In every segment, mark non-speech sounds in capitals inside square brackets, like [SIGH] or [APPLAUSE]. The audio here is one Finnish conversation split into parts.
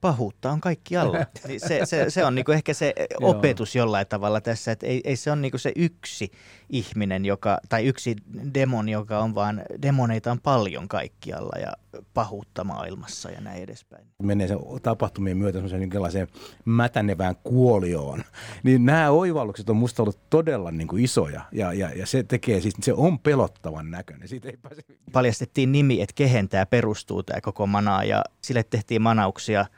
Pahuutta on kaikki alla. [LAUGHS] Niin se, se, se on niinku ehkä se opetus jollain tavalla tässä, että ei, ei se ole niinku se yksi ihminen, joka, tai yksi demon, joka on vaan, demoneita on paljon kaikkialla ja pahuutta maailmassa ja näin edespäin. Menee sen tapahtumien myötä jonkinlaiseen mätänevään kuolioon. Niin nämä oivallukset on musta ollut todella niin kuin isoja ja, ja, ja, se tekee siis, se on pelottavan näköinen. Siitä ei pääse... Paljastettiin nimi, että kehen tämä perustuu tämä koko manaa ja sille tehtiin manauksia –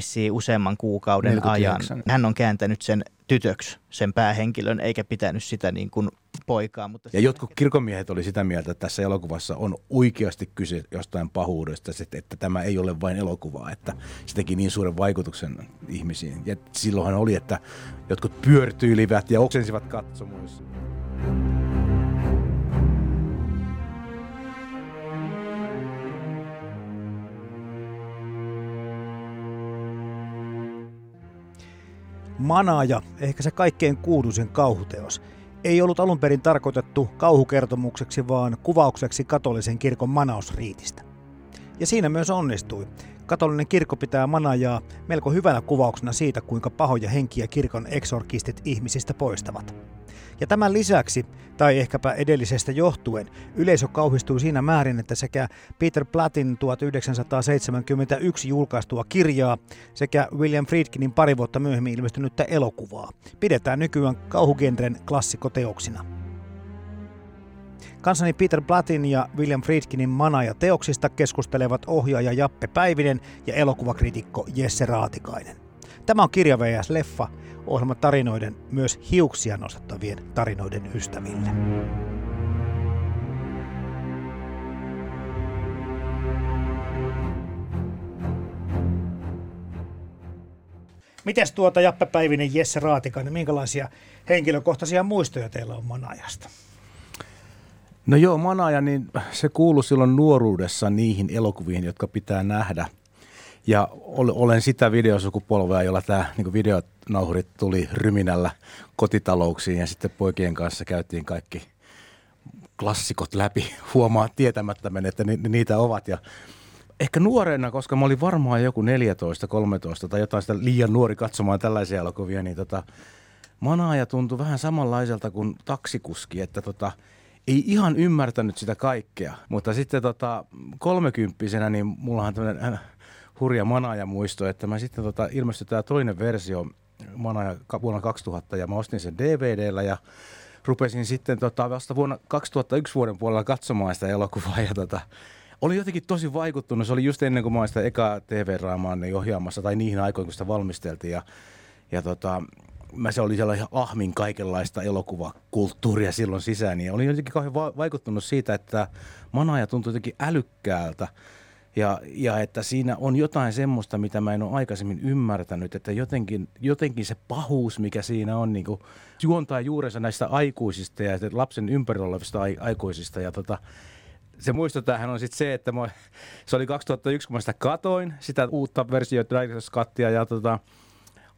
vissiin useamman kuukauden 49. ajan. Hän on kääntänyt sen tytöksi, sen päähenkilön, eikä pitänyt sitä niin kuin poikaa. Mutta ja jotkut kirkomiehet oli sitä mieltä, että tässä elokuvassa on oikeasti kyse jostain pahuudesta, että, että tämä ei ole vain elokuvaa, että se teki niin suuren vaikutuksen ihmisiin. Ja silloinhan oli, että jotkut pyörtyilivät ja oksensivat katsomuissa. Manaja, ehkä se kaikkein kuuluisin kauhuteos, ei ollut alun perin tarkoitettu kauhukertomukseksi, vaan kuvaukseksi katolisen kirkon manausriitistä. Ja siinä myös onnistui. Katolinen kirkko pitää manajaa melko hyvänä kuvauksena siitä, kuinka pahoja henkiä kirkon eksorkistit ihmisistä poistavat. Ja tämän lisäksi, tai ehkäpä edellisestä johtuen, yleisö kauhistui siinä määrin, että sekä Peter Plattin 1971 julkaistua kirjaa sekä William Friedkinin pari vuotta myöhemmin ilmestynyttä elokuvaa pidetään nykyään kauhugenren klassikoteoksina. Kansani Peter Plattin ja William Friedkinin mana ja teoksista keskustelevat ohjaaja Jappe Päivinen ja elokuvakritikko Jesse Raatikainen. Tämä on Kirja VS Leffa, ohjelma tarinoiden, myös hiuksia nostattavien tarinoiden ystäville. Mites tuota Jappe Päivinen, Jesse Raatikainen, minkälaisia henkilökohtaisia muistoja teillä on Manajasta? No joo, Manaja, niin se kuuluu silloin nuoruudessa niihin elokuviin, jotka pitää nähdä – ja olen sitä videosukupolvea, jolla tämä niin videonauhurit tuli ryminällä kotitalouksiin ja sitten poikien kanssa käytiin kaikki klassikot läpi [LAUGHS] huomaa tietämättä että ni, niitä ovat. Ja ehkä nuorena, koska mä olin varmaan joku 14, 13 tai jotain sitä liian nuori katsomaan tällaisia elokuvia, niin tota, manaaja tuntui vähän samanlaiselta kuin taksikuski, että tota, ei ihan ymmärtänyt sitä kaikkea. Mutta sitten tota, kolmekymppisenä, niin mullahan tämmöinen äh, hurja Manaja muisto, että mä sitten tota, ilmestyi tämä toinen versio Manaja vuonna 2000 ja mä ostin sen DVDllä ja rupesin sitten tota, vasta vuonna 2001 vuoden puolella katsomaan sitä elokuvaa ja tota, oli jotenkin tosi vaikuttunut. Se oli just ennen kuin mä sitä eka TV-raamaa niin ohjaamassa tai niihin aikoihin, kun sitä valmisteltiin ja, ja tota, mä se oli sellainen ahmin kaikenlaista elokuvakulttuuria silloin sisään. Niin oli jotenkin kauhean va- vaikuttunut siitä, että Manaja tuntui jotenkin älykkäältä ja, ja että siinä on jotain semmoista, mitä mä en ole aikaisemmin ymmärtänyt, että jotenkin, jotenkin se pahuus, mikä siinä on, niin kuin, juontaa juurensa näistä aikuisista ja lapsen ympärillä olevista aikuisista. Ja tota, se muisto tähän on sitten se, että mä, se oli 2001, kun mä sitä katoin, sitä uutta versiota Director's ja tota,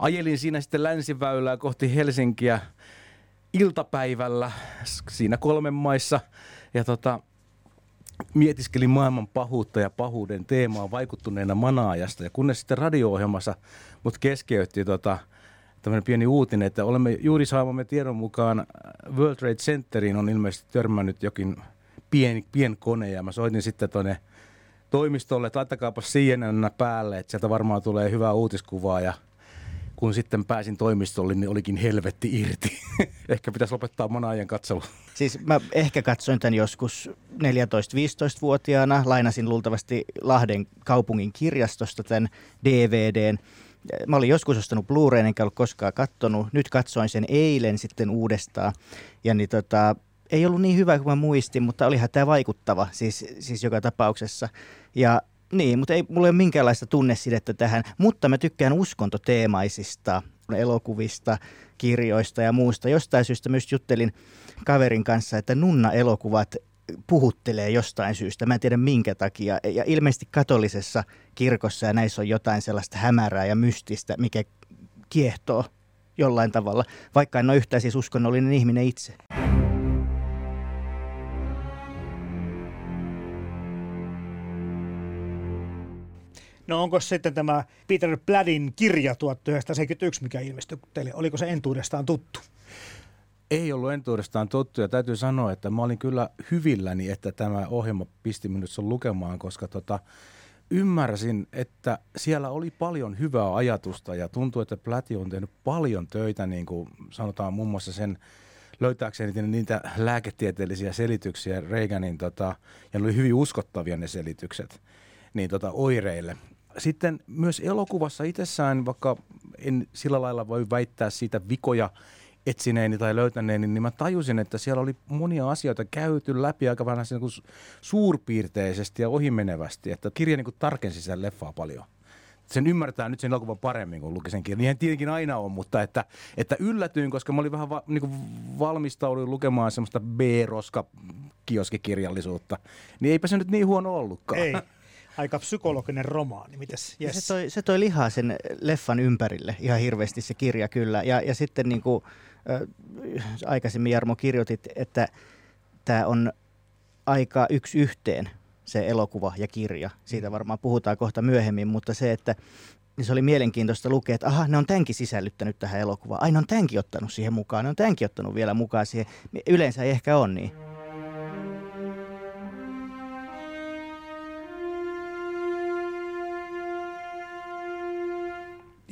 ajelin siinä sitten länsiväylää kohti Helsinkiä iltapäivällä siinä kolmen maissa. Ja tota, mietiskelin maailman pahuutta ja pahuuden teemaa vaikuttuneena manaajasta. Ja kunnes sitten radio-ohjelmassa mut keskeytti tota, tämmöinen pieni uutinen, että olemme juuri saamamme tiedon mukaan World Trade Centeriin on ilmeisesti törmännyt jokin pien kone. Ja mä soitin sitten tuonne toimistolle, että laittakaapa CNN päälle, että sieltä varmaan tulee hyvää uutiskuvaa. Ja kun sitten pääsin toimistolle, niin olikin helvetti irti. [LAUGHS] ehkä pitäisi lopettaa manaajan katselu. Siis mä ehkä katsoin tämän joskus 14-15-vuotiaana. Lainasin luultavasti Lahden kaupungin kirjastosta tämän DVDn. Mä olin joskus ostanut Blu-rayn, enkä ollut koskaan kattonut. Nyt katsoin sen eilen sitten uudestaan. Ja niin tota, ei ollut niin hyvä kuin mä muistin, mutta olihan tämä vaikuttava siis, siis joka tapauksessa. Ja Niin, mutta ei mulla ole minkäänlaista tunnesidettä tähän, mutta mä tykkään uskontoteemaisista elokuvista, kirjoista ja muusta. Jostain syystä myös juttelin kaverin kanssa, että nunna-elokuvat puhuttelee jostain syystä. Mä en tiedä minkä takia. Ja ilmeisesti katolisessa kirkossa ja näissä on jotain sellaista hämärää ja mystistä, mikä kiehtoo jollain tavalla, vaikka en ole yhtään siis uskonnollinen ihminen itse. No onko sitten tämä Peter Bladin kirja 1971, mikä ilmestyi teille? Oliko se entuudestaan tuttu? Ei ollut entuudestaan tuttu ja täytyy sanoa, että mä olin kyllä hyvilläni, että tämä ohjelma pisti minut sen lukemaan, koska tota, ymmärsin, että siellä oli paljon hyvää ajatusta ja tuntuu, että Pläti on tehnyt paljon töitä, niin kuin sanotaan muun muassa sen löytääkseni niitä lääketieteellisiä selityksiä Reaganin, tota, ja ne oli hyvin uskottavia ne selitykset, niin tota, oireille. Sitten myös elokuvassa itsessään, vaikka en sillä lailla voi väittää siitä vikoja etsineeni tai löytäneeni, niin mä tajusin, että siellä oli monia asioita käyty läpi aika vähän niin kuin suurpiirteisesti ja ohimenevästi, että kirja niin kuin tarkensi sen leffaa paljon sen ymmärtää nyt sen elokuvan paremmin, kun luki sen kirjan. Niinhän tietenkin aina on, mutta että, että yllätyin, koska mä olin vähän va, niin kuin lukemaan semmoista B-roska kioskikirjallisuutta, niin eipä se nyt niin huono ollutkaan. Ei. Aika psykologinen romaani. Mites? Yes. Se, toi, se toi lihaa sen leffan ympärille ihan hirveästi se kirja kyllä. Ja, ja sitten niin kuin, äh, aikaisemmin Jarmo kirjoitit, että tämä on aika yksi yhteen se elokuva ja kirja. Siitä mm. varmaan puhutaan kohta myöhemmin, mutta se, että niin se oli mielenkiintoista lukea, että aha, ne on tämänkin sisällyttänyt tähän elokuvaan. Ai, ne on tämänkin ottanut siihen mukaan, ne on tämänkin ottanut vielä mukaan siihen. Yleensä ei ehkä ole niin.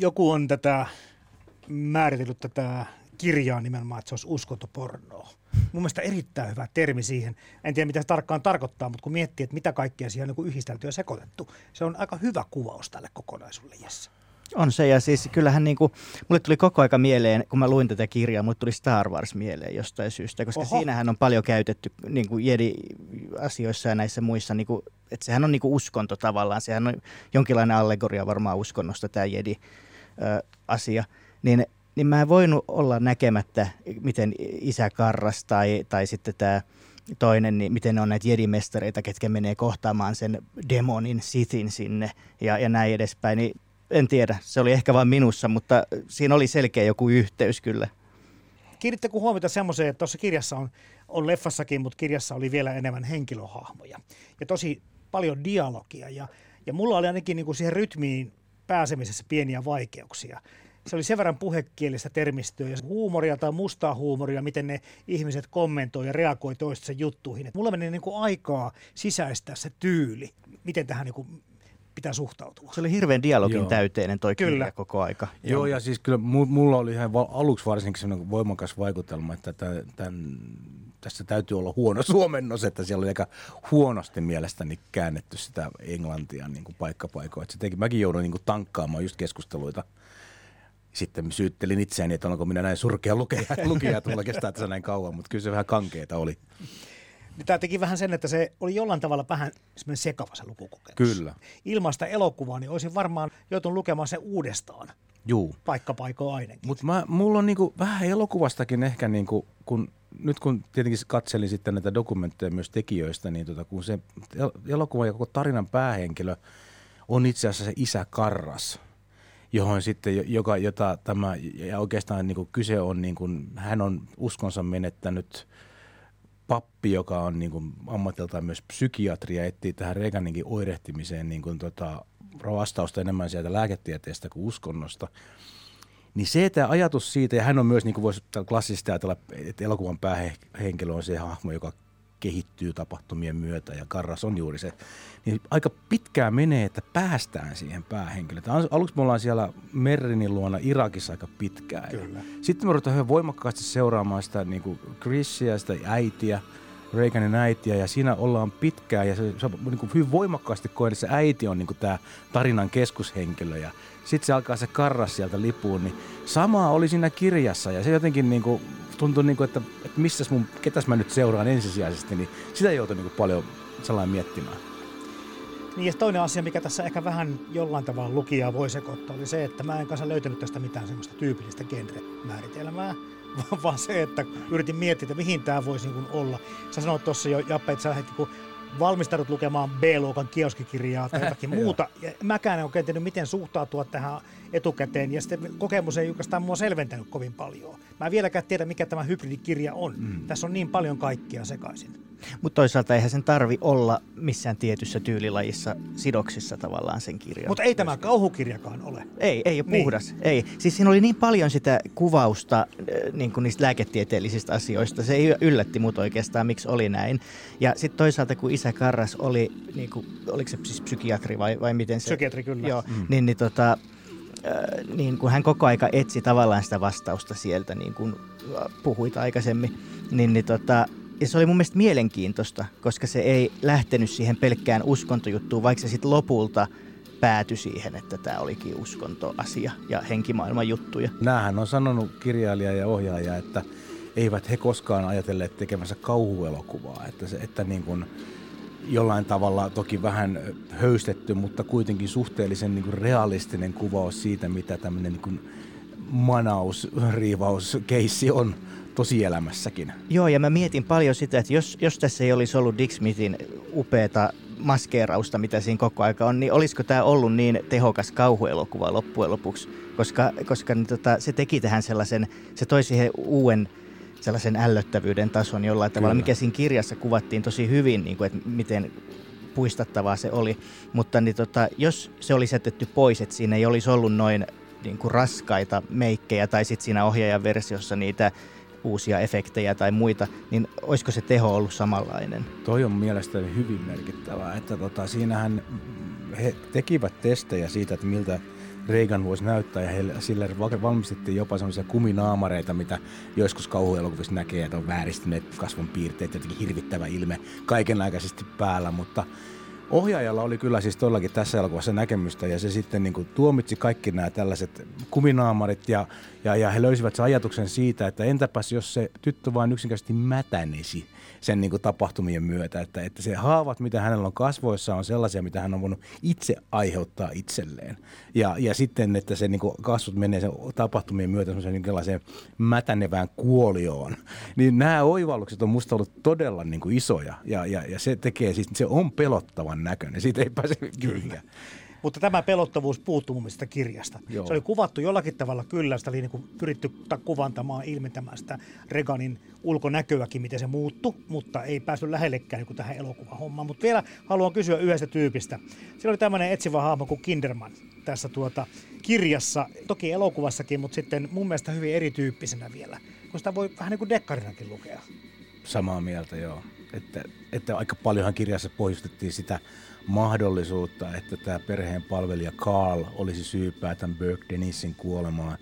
Joku on tätä määritellyt tätä kirjaa nimenomaan, että se olisi uskontopornoa. Mun mielestä erittäin hyvä termi siihen. En tiedä, mitä se tarkkaan tarkoittaa, mutta kun miettii, että mitä kaikkea siihen on niin yhdistelty ja sekoitettu, se on aika hyvä kuvaus tälle kokonaisuudelle. Yes. On se, ja siis kyllähän niin kuin, mulle tuli koko aika mieleen, kun mä luin tätä kirjaa, mulle tuli Star Wars mieleen jostain syystä, koska Oho. siinähän on paljon käytetty niin kuin Jedi-asioissa ja näissä muissa, niin kuin, että sehän on niin kuin uskonto tavallaan, sehän on jonkinlainen allegoria varmaan uskonnosta tämä Jedi-asia, niin niin mä en voinut olla näkemättä, miten isä Karras tai, tai sitten tämä toinen, niin miten ne on näitä jedimestareita, ketkä menee kohtaamaan sen demonin sitin sinne ja, ja näin edespäin. Niin en tiedä, se oli ehkä vain minussa, mutta siinä oli selkeä joku yhteys kyllä. Kiinnittäkö huomiota semmoiseen, että tuossa kirjassa on, on leffassakin, mutta kirjassa oli vielä enemmän henkilöhahmoja ja tosi paljon dialogia. Ja, ja mulla oli ainakin niin kuin siihen rytmiin pääsemisessä pieniä vaikeuksia se oli sen verran puhekielistä termistöä ja huumoria tai mustaa huumoria, miten ne ihmiset kommentoi ja reagoi toistensa juttuihin. Et mulla meni niin kuin aikaa sisäistää se tyyli, miten tähän niin kuin pitää suhtautua. Se oli hirveän dialogin Joo. täyteinen toi kyllä. kirja koko aika. Joo, Joo, ja siis kyllä mulla oli ihan aluksi varsinkin sellainen voimakas vaikutelma, että tämän, tämän, tässä täytyy olla huono [LAUGHS] suomennos, että siellä oli aika huonosti mielestäni käännetty sitä englantia niin kuin paikkapaikoa. Että se teki, mäkin joudun niin kuin tankkaamaan just keskusteluita – sitten syyttelin itseäni, että onko minä näin surkea lukija, [LAUGHS] lukija että mulla kestää tässä näin kauan, mutta kyllä se vähän kankeeta oli. Niin Tämä teki vähän sen, että se oli jollain tavalla vähän sekava se lukukokemus. Kyllä. Ilmaista elokuvaa, niin olisin varmaan joutunut lukemaan sen uudestaan. Juu. Paikka paikoin ainakin. Mutta mulla on niinku vähän elokuvastakin ehkä, niinku, kun nyt kun tietenkin katselin sitten näitä dokumentteja myös tekijöistä, niin tota, kun se elokuva ja koko tarinan päähenkilö on itse asiassa se isä Karras – johon sitten, joka, jota tämä, ja oikeastaan niin kuin kyse on, niin kuin, hän on uskonsa menettänyt pappi, joka on niin kuin ammatiltaan myös psykiatria, etsii tähän Reaganinkin oirehtimiseen niin kuin, tota, vastausta enemmän sieltä lääketieteestä kuin uskonnosta. Niin se, että ajatus siitä, ja hän on myös, niin kuin voisi klassisesti ajatella, että elokuvan päähenkilö on se hahmo, joka kehittyy tapahtumien myötä ja Karras on juuri se, niin aika pitkään menee, että päästään siihen päähenkilöön. Aluksi me ollaan siellä Merrinin luona Irakissa aika pitkään. Kyllä. Sitten me ruvetaan hyvin voimakkaasti seuraamaan sitä niin kuin Chrisia, sitä äitiä, Reaganin äitiä ja siinä ollaan pitkään ja se, se niin kuin hyvin voimakkaasti se äiti on niin kuin tämä tarinan keskushenkilö ja sitten se alkaa se karras sieltä lipuun, niin samaa oli siinä kirjassa ja se jotenkin niin kuin tuntui, niin kuin, että, että missäs mun, ketäs mä nyt seuraan ensisijaisesti, niin sitä joutui niin kuin paljon sellainen miettimään. Niin ja toinen asia, mikä tässä ehkä vähän jollain tavalla lukijaa voi sekoittaa, oli se, että mä en kanssa löytänyt tästä mitään semmoista tyypillistä genre-määritelmää, vaan se, että yritin miettiä, että mihin tämä voisi niin olla. Sä sanoit tuossa jo, Jappe, että sä lähdit niin valmistaudut lukemaan B-luokan kioskikirjaa tai [LAUGHS] jotakin muuta. Ja mäkään en oikein tiennyt, miten suhtautua tähän etukäteen. Ja sitten kokemus ei oikeastaan mua selventänyt kovin paljon. Mä en vieläkään tiedä, mikä tämä hybridikirja on. Mm. Tässä on niin paljon kaikkia sekaisin. Mutta toisaalta eihän sen tarvi olla missään tietyssä tyylilajissa sidoksissa tavallaan sen kirjan. Mutta ei tämä kauhukirjakaan ole. Ei, ei ole niin. puhdas. Ei. Siis siinä oli niin paljon sitä kuvausta äh, niin kuin niistä lääketieteellisistä asioista. Se ei yllätti mut oikeastaan, miksi oli näin. Ja sitten toisaalta, kun isä Karras oli, niin kuin, oliko se siis psykiatri vai, vai miten se? Psykiatri kyllä. Joo, mm. niin, niin tota, äh, niin kuin hän koko aika etsi tavallaan sitä vastausta sieltä, niin kuin puhuit aikaisemmin, niin, niin tota, ja se oli mun mielestä mielenkiintoista, koska se ei lähtenyt siihen pelkkään uskontojuttuun, vaikka se sitten lopulta päätyi siihen, että tämä olikin uskontoasia ja henkimaailman juttuja. Nämähän on sanonut kirjailija ja ohjaaja, että eivät he koskaan ajatelleet tekemänsä kauhuelokuvaa, että, se, että niin kuin jollain tavalla toki vähän höystetty, mutta kuitenkin suhteellisen niin kuin realistinen kuvaus siitä, mitä tämmöinen niin kuin manaus, riivaus, keissi on tosielämässäkin. Joo, ja mä mietin paljon sitä, että jos, jos tässä ei olisi ollut Dick Smithin upeata maskeerausta, mitä siinä koko aika on, niin olisiko tämä ollut niin tehokas kauhuelokuva loppujen lopuksi? Koska, koska niin tota, se teki tähän sellaisen, se toi siihen uuden sellaisen ällöttävyyden tason jollain Kyllä. tavalla, mikä siinä kirjassa kuvattiin tosi hyvin, niin kuin, että miten puistattavaa se oli. Mutta niin tota, jos se olisi jätetty pois, että siinä ei olisi ollut noin niin kuin raskaita meikkejä tai sitten siinä ohjaajan versiossa niitä uusia efektejä tai muita, niin olisiko se teho ollut samanlainen? Toi on mielestäni hyvin merkittävää, että tota, siinähän he tekivät testejä siitä, että miltä Reagan voisi näyttää, ja heille, sille valmistettiin jopa sellaisia kuminaamareita, mitä joskus kauhuelokuvissa näkee, että on vääristyneet kasvonpiirteet, jotenkin hirvittävä ilme kaikenaikaisesti päällä, mutta Ohjaajalla oli kyllä siis todellakin tässä elokuvassa näkemystä ja se sitten niin kuin tuomitsi kaikki nämä tällaiset kuminaamarit ja, ja, ja he löysivät sen ajatuksen siitä, että entäpäs jos se tyttö vain yksinkertaisesti mätänisi sen niin kuin tapahtumien myötä, että, että se haavat, mitä hänellä on kasvoissa, on sellaisia, mitä hän on voinut itse aiheuttaa itselleen. Ja, ja sitten, että se niin kuin kasvot menee sen tapahtumien myötä semmoiseen mätänevään kuolioon. Niin nämä oivallukset on musta ollut todella niin kuin isoja ja, ja, ja se tekee, siis se on pelottavan näköinen, siitä ei pääse kyllä. Mutta tämä pelottavuus puuttuu mun mielestä kirjasta. Joo. Se oli kuvattu jollakin tavalla kyllä, sitä oli niin kuin pyritty kuvantamaan, ilmentämään sitä Reganin ulkonäköäkin, miten se muuttui, mutta ei päässyt lähellekään niin tähän elokuvahommaan. Mutta vielä haluan kysyä yhdestä tyypistä. Siellä oli tämmöinen etsivä hahmo kuin Kinderman tässä tuota kirjassa, toki elokuvassakin, mutta sitten mun mielestä hyvin erityyppisenä vielä, kun sitä voi vähän niin kuin dekkarinakin lukea. Samaa mieltä, joo. Että, että aika paljonhan kirjassa pohjustettiin sitä mahdollisuutta, että tämä perheen palvelija Carl olisi syypää tämän Burke Denisin kuolemaan.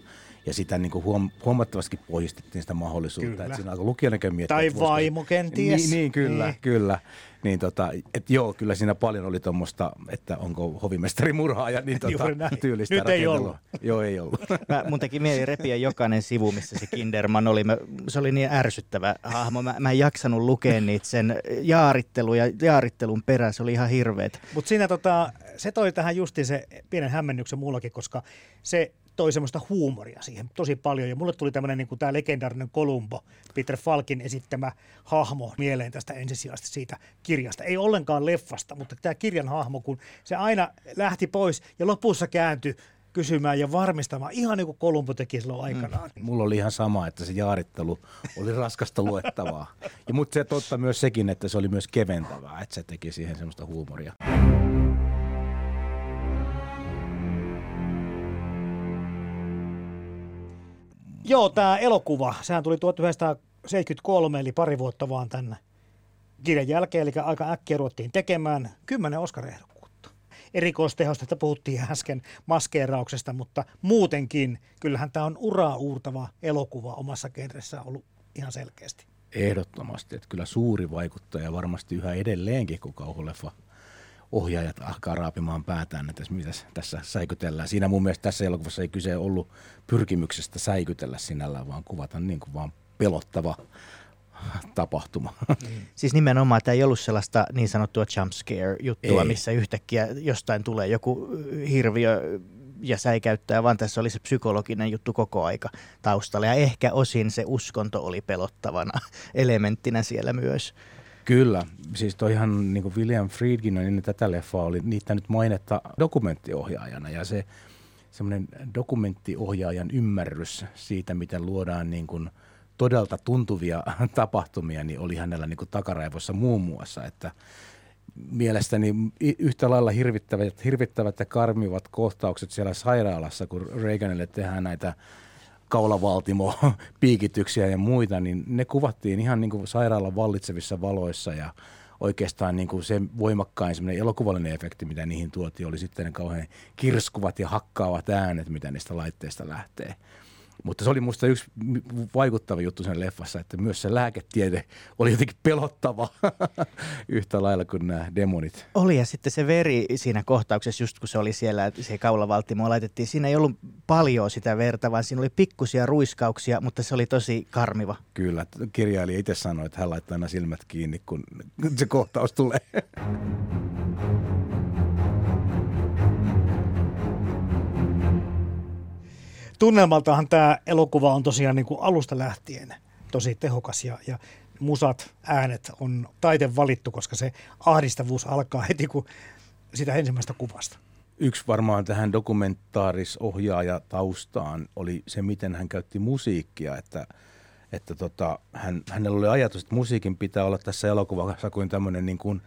Ja sitä niin kuin huom- huomattavasti pohjistettiin sitä mahdollisuutta. Kyllä. Että siinä alkoi lukijana miettiä. Tai vaimo kenties. Niin, niin kyllä, niin. kyllä. Niin tota, et joo, kyllä siinä paljon oli tuommoista, että onko hovimestari murhaaja, niin tota, tyylistä Nyt ei ollut. Joo, ei ollut. Mä, mun teki mieli repiä jokainen sivu, missä se Kinderman oli. Mä, se oli niin ärsyttävä hahmo. Mä, mä en jaksanut lukea niitä sen jaarittelu ja jaarittelun perä. Se oli ihan hirveet. Mutta siinä tota, se toi tähän justiin se pienen hämmennyksen mullakin, koska se toi semmoista huumoria siihen tosi paljon. Ja mulle tuli tämmöinen niin tämä legendaarinen Kolumbo, Peter Falkin esittämä hahmo mieleen tästä ensisijaisesti siitä kirjasta. Ei ollenkaan leffasta, mutta tämä kirjan hahmo, kun se aina lähti pois ja lopussa kääntyi kysymään ja varmistamaan, ihan niin kuin Kolumbo teki silloin aikanaan. Mm. Mulla oli ihan sama, että se jaarittelu oli raskasta luettavaa. [LAUGHS] Ja, mutta se totta myös sekin, että se oli myös keventävää, että se teki siihen semmoista huumoria. Joo, tämä elokuva, sehän tuli 1973, eli pari vuotta vaan tänne kirjan jälkeen, eli aika äkkiä ruvettiin tekemään kymmenen Oscar-ehdokkuutta. Erikoistehosta puhuttiin äsken maskeerauksesta, mutta muutenkin kyllähän tämä on uraa uurtava elokuva omassa genressä ollut ihan selkeästi. Ehdottomasti, että kyllä suuri vaikuttaja varmasti yhä edelleenkin, kun kauhuleffa ohjaajat alkaa raapimaan päätään, että mitä tässä säikytellään. Siinä mun mielestä tässä elokuvassa ei kyse ollut pyrkimyksestä säikytellä sinällään, vaan kuvata niin kuin vaan pelottava tapahtuma. Siis nimenomaan tämä ei ollut sellaista niin sanottua jump scare-juttua, Ei. missä yhtäkkiä jostain tulee joku hirviö ja säikäyttää, vaan tässä oli se psykologinen juttu koko aika taustalla. Ja ehkä osin se uskonto oli pelottavana [LAUGHS] elementtinä siellä myös. Kyllä, siis toihan niin kuin William Friedkin on ennen tätä leffaa oli niittänyt mainetta dokumenttiohjaajana. Ja se semmoinen dokumenttiohjaajan ymmärrys siitä, miten luodaan niin kuin todelta tuntuvia [LAUGHS] tapahtumia, niin oli hänellä niin kuin takaraivossa muun muassa, että mielestäni yhtä lailla hirvittävät, hirvittävät ja karmivat kohtaukset siellä sairaalassa, kun Reaganille tehdään näitä kaulavaltimo-piikityksiä [LAUGHS] ja muita, niin ne kuvattiin ihan niin kuin sairaalan vallitsevissa valoissa ja oikeastaan niin kuin se voimakkain semmoinen elokuvallinen efekti, mitä niihin tuotiin, oli sitten ne kauhean kirskuvat ja hakkaavat äänet, mitä niistä laitteista lähtee. Mutta se oli musta yksi vaikuttava juttu sen leffassa, että myös se lääketiede oli jotenkin pelottava [LAUGHS] yhtä lailla kuin nämä demonit. Oli ja sitten se veri siinä kohtauksessa, just kun se oli siellä, että se kaulavaltimo laitettiin, siinä ei ollut paljon sitä verta, vaan siinä oli pikkusia ruiskauksia, mutta se oli tosi karmiva. Kyllä, kirjailija itse sanoi, että hän laittaa aina silmät kiinni, kun se kohtaus tulee. [LAUGHS] Tunnelmaltahan tämä elokuva on tosiaan niin kuin alusta lähtien tosi tehokas ja, ja musat, äänet on taiten valittu, koska se ahdistavuus alkaa heti kun sitä ensimmäistä kuvasta. Yksi varmaan tähän dokumentaarisohjaaja taustaan oli se, miten hän käytti musiikkia, että, että tota, hän, hänellä oli ajatus, että musiikin pitää olla tässä elokuvassa kuin tämmöinen niin kuin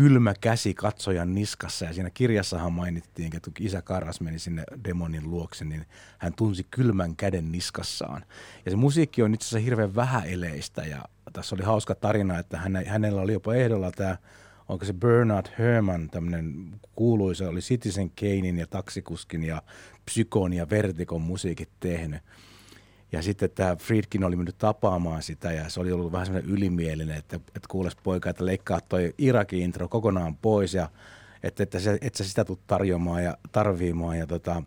kylmä käsi katsojan niskassa. Ja siinä kirjassahan mainittiin, että kun isä Karas meni sinne demonin luokse, niin hän tunsi kylmän käden niskassaan. Ja se musiikki on itse asiassa hirveän vähäeleistä ja tässä oli hauska tarina, että hänellä oli jopa ehdolla tämä onko se Bernard Herrmann, tämmöinen kuuluisa, oli Citizen Kanein ja Taksikuskin ja Psykon ja Vertikon musiikit tehnyt. Ja sitten tämä Friedkin oli mennyt tapaamaan sitä ja se oli ollut vähän semmoinen ylimielinen, että, että kuules poika, että leikkaa toi Irakin intro kokonaan pois ja että, että, se, että sä sitä tulet tarjoamaan ja tarviimaan ja, tota,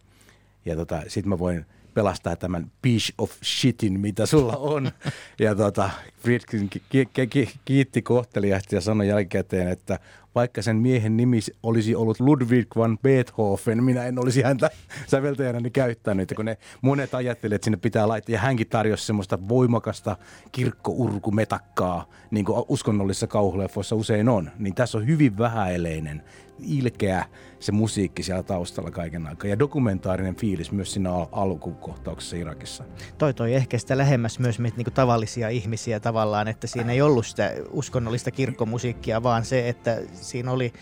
ja tota, sitten mä voin pelastaa tämän piece of shitin, mitä sulla on. [LAUGHS] Ja tota, Friedkin ki- ki- ki- kiitti kohteliaasti ja sanoi jälkikäteen, että vaikka sen miehen nimi olisi ollut Ludwig van Beethoven, minä en olisi häntä säveltäjänäni käyttänyt. Kun ne monet ajattelivat, että sinne pitää laittaa, ja hänkin tarjosi semmoista voimakasta kirkkourkumetakkaa, niin kuin uskonnollisissa kauhuleffoissa usein on. Niin tässä on hyvin vähäeleinen, ilkeä se musiikki siellä taustalla kaiken aikaa. Ja dokumentaarinen fiilis myös siinä al- alkukohtauksessa Irakissa. Toi toi ehkä sitä lähemmäs myös meitä niin tavallisia ihmisiä tavallaan, että siinä ei ollut sitä uskonnollista kirkkomusiikkia, vaan se, että siinä oli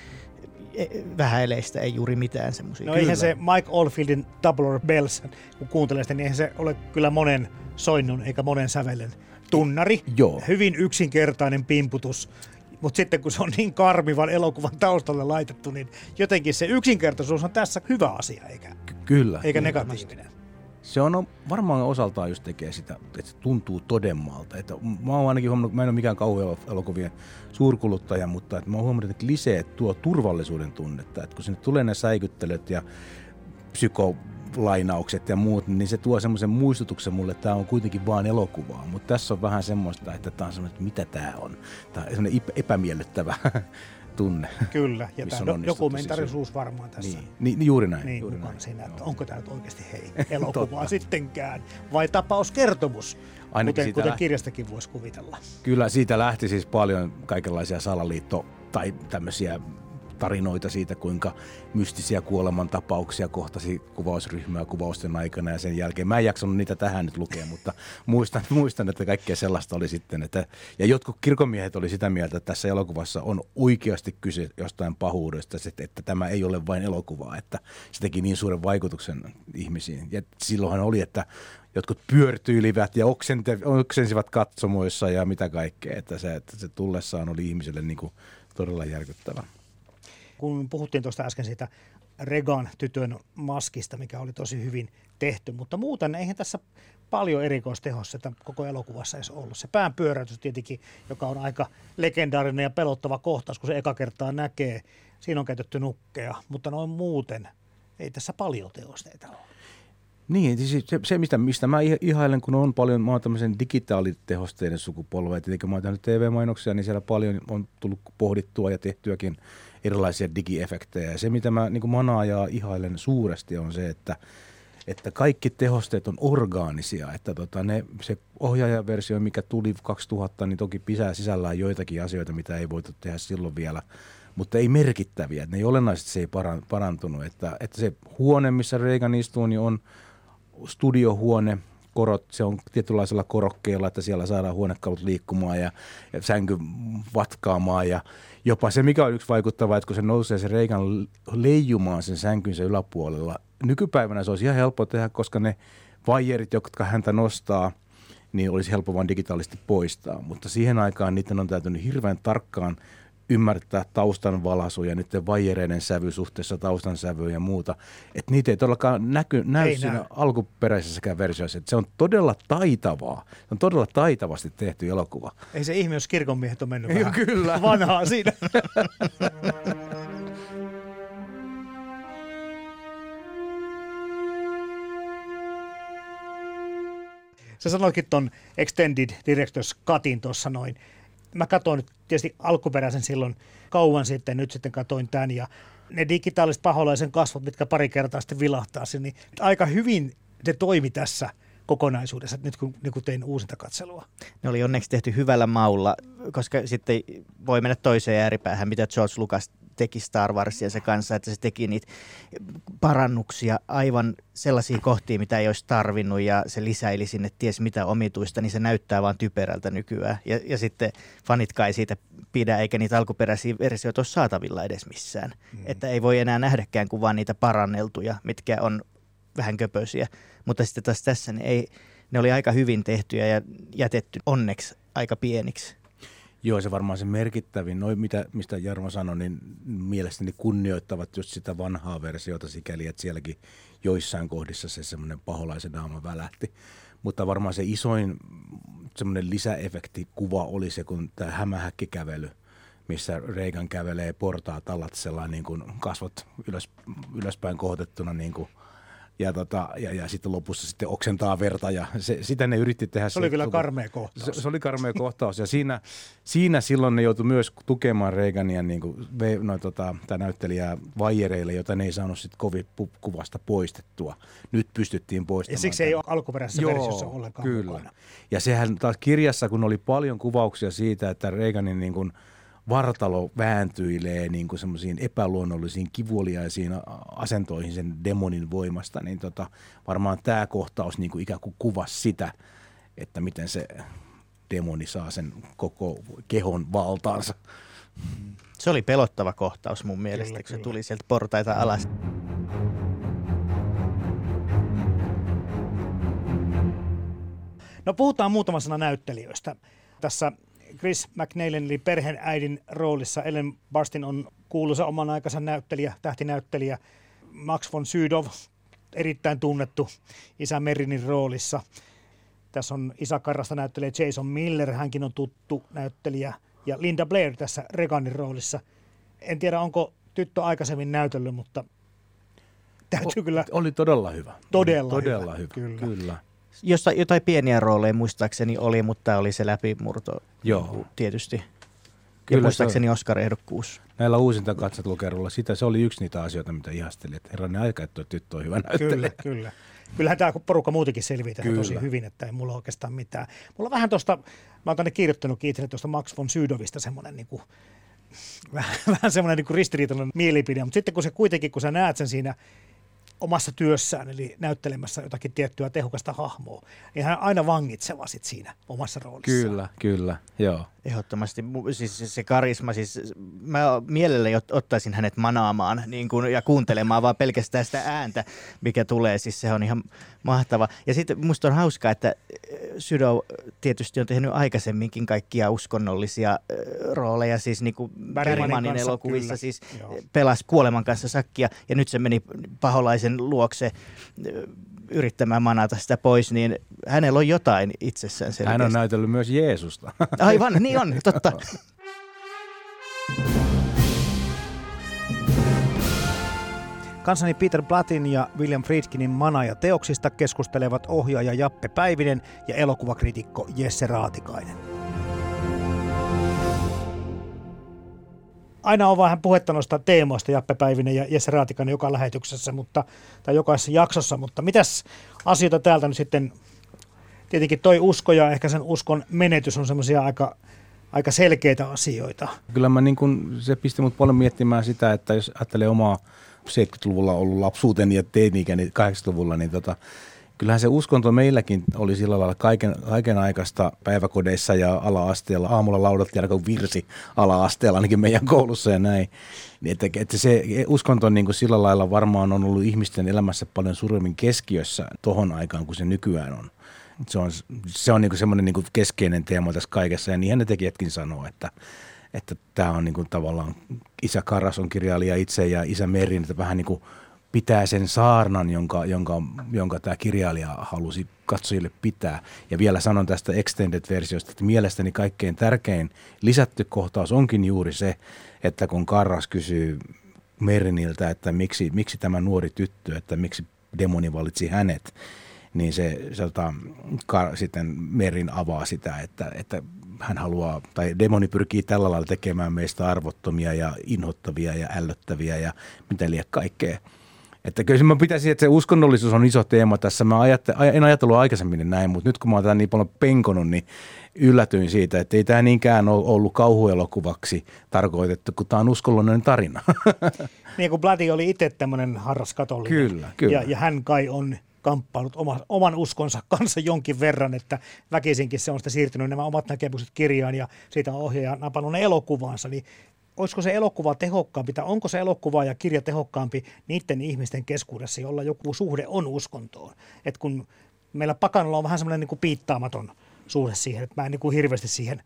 e, vähäileistä, ei juuri mitään se musiikki. No eihän se Mike Oldfieldin Double Bells, kun kuuntelee sitä, niin eihän se ole kyllä monen soinnun eikä monen sävelen tunnari. Joo. Hyvin yksinkertainen pimputus. Mutta sitten kun se on niin karmivan elokuvan taustalle laitettu, niin jotenkin se yksinkertaisuus on tässä hyvä asia, eikä, Ky- kyllä. eikä negatiivinen. Se on varmaan osaltaan just tekee sitä, että se tuntuu todemmalta. Että mä oon ainakin huomannut, mä en ole mikään kauhean elokuvien suurkuluttaja, mutta että mä oon huomannut, että kliseet tuo turvallisuuden tunnetta. Että kun sinne tulee ne säikyttelyt ja psykolainaukset ja muut, niin se tuo semmoisen muistutuksen mulle, että tämä on kuitenkin vain elokuvaa. Mutta tässä on vähän semmoista, että tämä on semmoista, että mitä tämä on. Tämä on semmoinen epämiellyttävä [LAUGHS] tunne. Kyllä, ja tämä on dokumentaarisuus siis. varmaan tässä. Niin, niin, juuri näin. Niin, juuri näin. siinä, että onko tämä nyt oikeasti hei, [LAUGHS] elokuvaa sittenkään, vai tapauskertomus, Ainakin kuten, kuten lähti. kirjastakin voisi kuvitella. Kyllä siitä lähti siis paljon kaikenlaisia salaliitto- tai tämmöisiä tarinoita siitä, kuinka mystisiä kuolemantapauksia kohtasi kuvausryhmää kuvausten aikana ja sen jälkeen. Mä en jaksanut niitä tähän nyt lukea, mutta muistan, [LAUGHS] muistan että kaikkea sellaista oli sitten. Että, ja jotkut kirkomiehet oli sitä mieltä, että tässä elokuvassa on oikeasti kyse jostain pahuudesta, että, että tämä ei ole vain elokuvaa, että se teki niin suuren vaikutuksen ihmisiin. Ja silloinhan oli, että jotkut pyörtyilivät ja oksente- oksensivat katsomoissa ja mitä kaikkea, että se, että se tullessaan oli ihmiselle niin kuin todella järkyttävä. Kun puhuttiin tuosta äsken siitä Regan tytön maskista, mikä oli tosi hyvin tehty, mutta muuten eihän tässä paljon erikoistehossa sitä koko elokuvassa edes ollut. Se pään pyöräytys tietenkin, joka on aika legendaarinen ja pelottava kohtaus, kun se eka kertaa näkee. Siinä on käytetty nukkeja, mutta noin muuten ei tässä paljon teosteita ole. Niin, siis se, se mistä, mistä mä ihailen, kun on paljon, mä oon tämmöisen digitaalitehosteiden sukupolve, tietenkin mä oon tehnyt TV-mainoksia, niin siellä paljon on tullut pohdittua ja tehtyäkin erilaisia digiefektejä. Ja se, mitä mä niin manaa ja ihailen suuresti, on se, että, että kaikki tehosteet on orgaanisia. Että tota, ne, se ohjaajaversio, mikä tuli 2000, niin toki pisää sisällään joitakin asioita, mitä ei voitu tehdä silloin vielä – mutta ei merkittäviä. Ne ei olennaisesti se ei parantunut. Että, että se huone, missä Reagan istuu, niin on studiohuone, korot, se on tietynlaisella korokkeella, että siellä saadaan huonekalut liikkumaan ja, ja sänky vatkaamaan ja jopa se, mikä on yksi vaikuttava, että kun se nousee se reikan leijumaan sen sänkynsä yläpuolella, nykypäivänä se olisi ihan helppo tehdä, koska ne vaijerit, jotka häntä nostaa, niin olisi helppo vain digitaalisesti poistaa. Mutta siihen aikaan niiden on täytynyt hirveän tarkkaan ymmärtää taustan valaisu ja niiden vaijereiden sävy suhteessa taustan sävyyn ja muuta. Että niitä ei todellakaan näky, näy ei siinä näy. alkuperäisessäkään versioissa. Että se on todella taitavaa. Se on todella taitavasti tehty elokuva. Ei se ihme, jos kirkonmiehet on mennyt vähän kyllä. [LAUGHS] vanhaa siinä. [LAUGHS] Sä sanoitkin ton Extended Directors Cutin tuossa noin mä katsoin nyt tietysti alkuperäisen silloin kauan sitten, nyt sitten katoin tämän ja ne digitaaliset paholaisen kasvot, mitkä pari kertaa sitten vilahtaa sen, niin aika hyvin se toimi tässä kokonaisuudessa, nyt kun, niin kun tein uusinta katselua. Ne oli onneksi tehty hyvällä maulla, koska sitten voi mennä toiseen ääripäähän, mitä George Lucas teki Star Warsia kanssa, että se teki niitä parannuksia aivan sellaisiin kohtiin, mitä ei olisi tarvinnut ja se lisäili sinne ties mitä omituista, niin se näyttää vaan typerältä nykyään. Ja, ja sitten fanit kai siitä pidä, eikä niitä alkuperäisiä versioita ole saatavilla edes missään. Mm. Että ei voi enää nähdäkään kuin vaan niitä paranneltuja, mitkä on vähän köpösiä. Mutta sitten taas tässä ne, ei, ne oli aika hyvin tehtyjä ja jätetty onneksi aika pieniksi. Joo, se varmaan se merkittävin, noin mitä, mistä Jarmo sanoi, niin mielestäni kunnioittavat just sitä vanhaa versiota sikäli, että sielläkin joissain kohdissa se semmoinen paholaisen naama välähti. Mutta varmaan se isoin semmoinen lisäefektikuva oli se, kun tämä hämähäkkikävely, missä Reagan kävelee portaat alat sellainen niin kuin kasvot ylös, ylöspäin kohotettuna niin kuin – ja, tota, ja, ja sitten lopussa sitten oksentaa verta ja se, sitä ne yritti tehdä. Se oli kyllä karmea kohtaus. Se, se oli karmea kohtaus ja siinä, siinä silloin ne joutui myös tukemaan Reagania niin kuin, no, tota, tämä näyttelijä vaijereille, jota ne ei saanut sitten kovin kuvasta poistettua. Nyt pystyttiin poistamaan. Ja siksi ei ole alkuperäisessä Joo, versiossa ollenkaan kyllä. Mukana. Ja sehän taas kirjassa, kun oli paljon kuvauksia siitä, että Reaganin niin kuin, vartalo vääntyilee niin kuin semmoisiin epäluonnollisiin kivuliaisiin asentoihin sen demonin voimasta, niin tota, varmaan tämä kohtaus niin kuin ikään kuin kuvasi sitä, että miten se demoni saa sen koko kehon valtaansa. Se oli pelottava kohtaus mun mielestä, kyllä, kun kyllä. se tuli sieltä portaita alas. No puhutaan muutama sana näyttelijöistä. Tässä Chris McNeilen eli perheenäidin roolissa. Ellen Barstin on kuuluisa oman aikansa näyttelijä, tähtinäyttelijä. Max von Sydow, erittäin tunnettu isä Merinin roolissa. Tässä on isä Karrasta näyttelee Jason Miller, hänkin on tuttu näyttelijä. Ja Linda Blair tässä Reganin roolissa. En tiedä, onko tyttö aikaisemmin näytellyt, mutta täytyy kyllä... Oli todella hyvä. Todella, todella hyvä. hyvä. Kyllä. kyllä. Josta, jotain pieniä rooleja muistaakseni oli, mutta oli se läpimurto Joo. tietysti. Kyllä ja muistaakseni Oscar-ehdokkuus. Näillä uusinta katsotlukerolla, sitä se oli yksi niitä asioita, mitä ihastelin, että herranen aika, että tyttö on hyvä näyttelijä. Kyllä, kyllä. Kyllähän tämä porukka muutenkin selvii tähän tosi hyvin, että ei mulla oikeastaan mitään. Mulla on vähän tuosta, mä oon tänne kirjoittanut itselle tuosta Max von Sydowista semmoinen niin kuin, [LAUGHS] vähän, vähän semmoinen niin ristiriitainen mielipide, mutta sitten kun se kuitenkin, kun sä näet sen siinä omassa työssään, eli näyttelemässä jotakin tiettyä tehokasta hahmoa, niin hän aina vangitseva sit siinä omassa roolissaan. Kyllä, kyllä, joo. Ehdottomasti. Siis se karisma, siis mä mielelläni ottaisin hänet manaamaan niin kuin, ja kuuntelemaan vaan pelkästään sitä ääntä, mikä tulee. Siis se on ihan mahtava. Ja sitten musta on hauskaa, että äh, Sydo tietysti on tehnyt aikaisemminkin kaikkia uskonnollisia äh, rooleja, siis niin kuin Bergmanin elokuvissa, kyllä. siis Joo. pelasi kuoleman kanssa sakkia ja nyt se meni paholaisen luokse äh, yrittämään manata sitä pois, niin hänellä on jotain itsessään selkeästi. Hän on näytellyt myös Jeesusta. Aivan, niin on, totta. Kansani Peter Blattin ja William Friedkinin Mana ja teoksista keskustelevat ohjaaja Jappe Päivinen ja elokuvakritikko Jesse Raatikainen. Aina on vähän puhetta noista teemoista Jappe Päivinen ja Jesse Raatikainen joka lähetyksessä, mutta, tai jokaisessa jaksossa, mutta mitäs asioita täältä nyt sitten, tietenkin toi usko ja ehkä sen uskon menetys on semmoisia aika aika selkeitä asioita. Kyllä mä niin kun, se pisti mut paljon miettimään sitä, että jos ajattelee omaa 70-luvulla ollut lapsuuteni ja teini-ikäni 80-luvulla, niin tota, kyllähän se uskonto meilläkin oli sillä lailla kaiken, kaiken aikaista päiväkodeissa ja ala-asteella. Aamulla laudattiin aina virsi ala-asteella ainakin meidän koulussa ja näin. Niin että, että se uskonto niin kuin sillä lailla varmaan on ollut ihmisten elämässä paljon suuremmin keskiössä tohon aikaan kuin se nykyään on. Se on, se on niin semmoinen niin keskeinen teema tässä kaikessa ja niinhän ne tekijätkin sanoo, että että tämä on niin kuin tavallaan, isä Karas on kirjailija itse ja isä Merin, että vähän niin kuin pitää sen saarnan, jonka, jonka, jonka tämä kirjailija halusi katsojille pitää. Ja vielä sanon tästä extended-versiosta, että mielestäni kaikkein tärkein lisätty kohtaus onkin juuri se, että kun Karras kysyy Meriniltä, että miksi, miksi tämä nuori tyttö, että miksi demoni valitsi hänet, niin se, se tota, kar, sitten Merin avaa sitä, että, että hän haluaa, tai demoni pyrkii tällä lailla tekemään meistä arvottomia ja inhottavia ja ällöttäviä ja mitä liian kaikkea. Että kyllä mä pitäisin, että se uskonnollisuus on iso teema tässä. Mä ajatte, en ajatellut aikaisemmin näin, mutta nyt kun mä oon tämän niin paljon penkonut, niin yllätyin siitä, että ei tämä niinkään ole ollut kauhuelokuvaksi tarkoitettu, kun tämä on uskonnollinen tarina. [LAUGHS] Niin kuin Bloody oli itse tämmöinen harras katolinen. Kyllä, kyllä. Ja, ja hän kai on kamppailut oma, oman uskonsa [LAUGHS] kanssa jonkin verran, että väkisinkin se on sitä siirtynyt nämä omat näkemykset kirjaan ja siitä on ohjaaja napannut ne elokuvaansa, niin olisiko se elokuva tehokkaampi tai onko se elokuva ja kirja tehokkaampi niiden ihmisten keskuudessa, jolla joku suhde on uskontoon. Et kun meillä pakanolla on vähän semmoinen niin kuin piittaamaton suhde siihen, että mä en niin kuin hirveästi siihen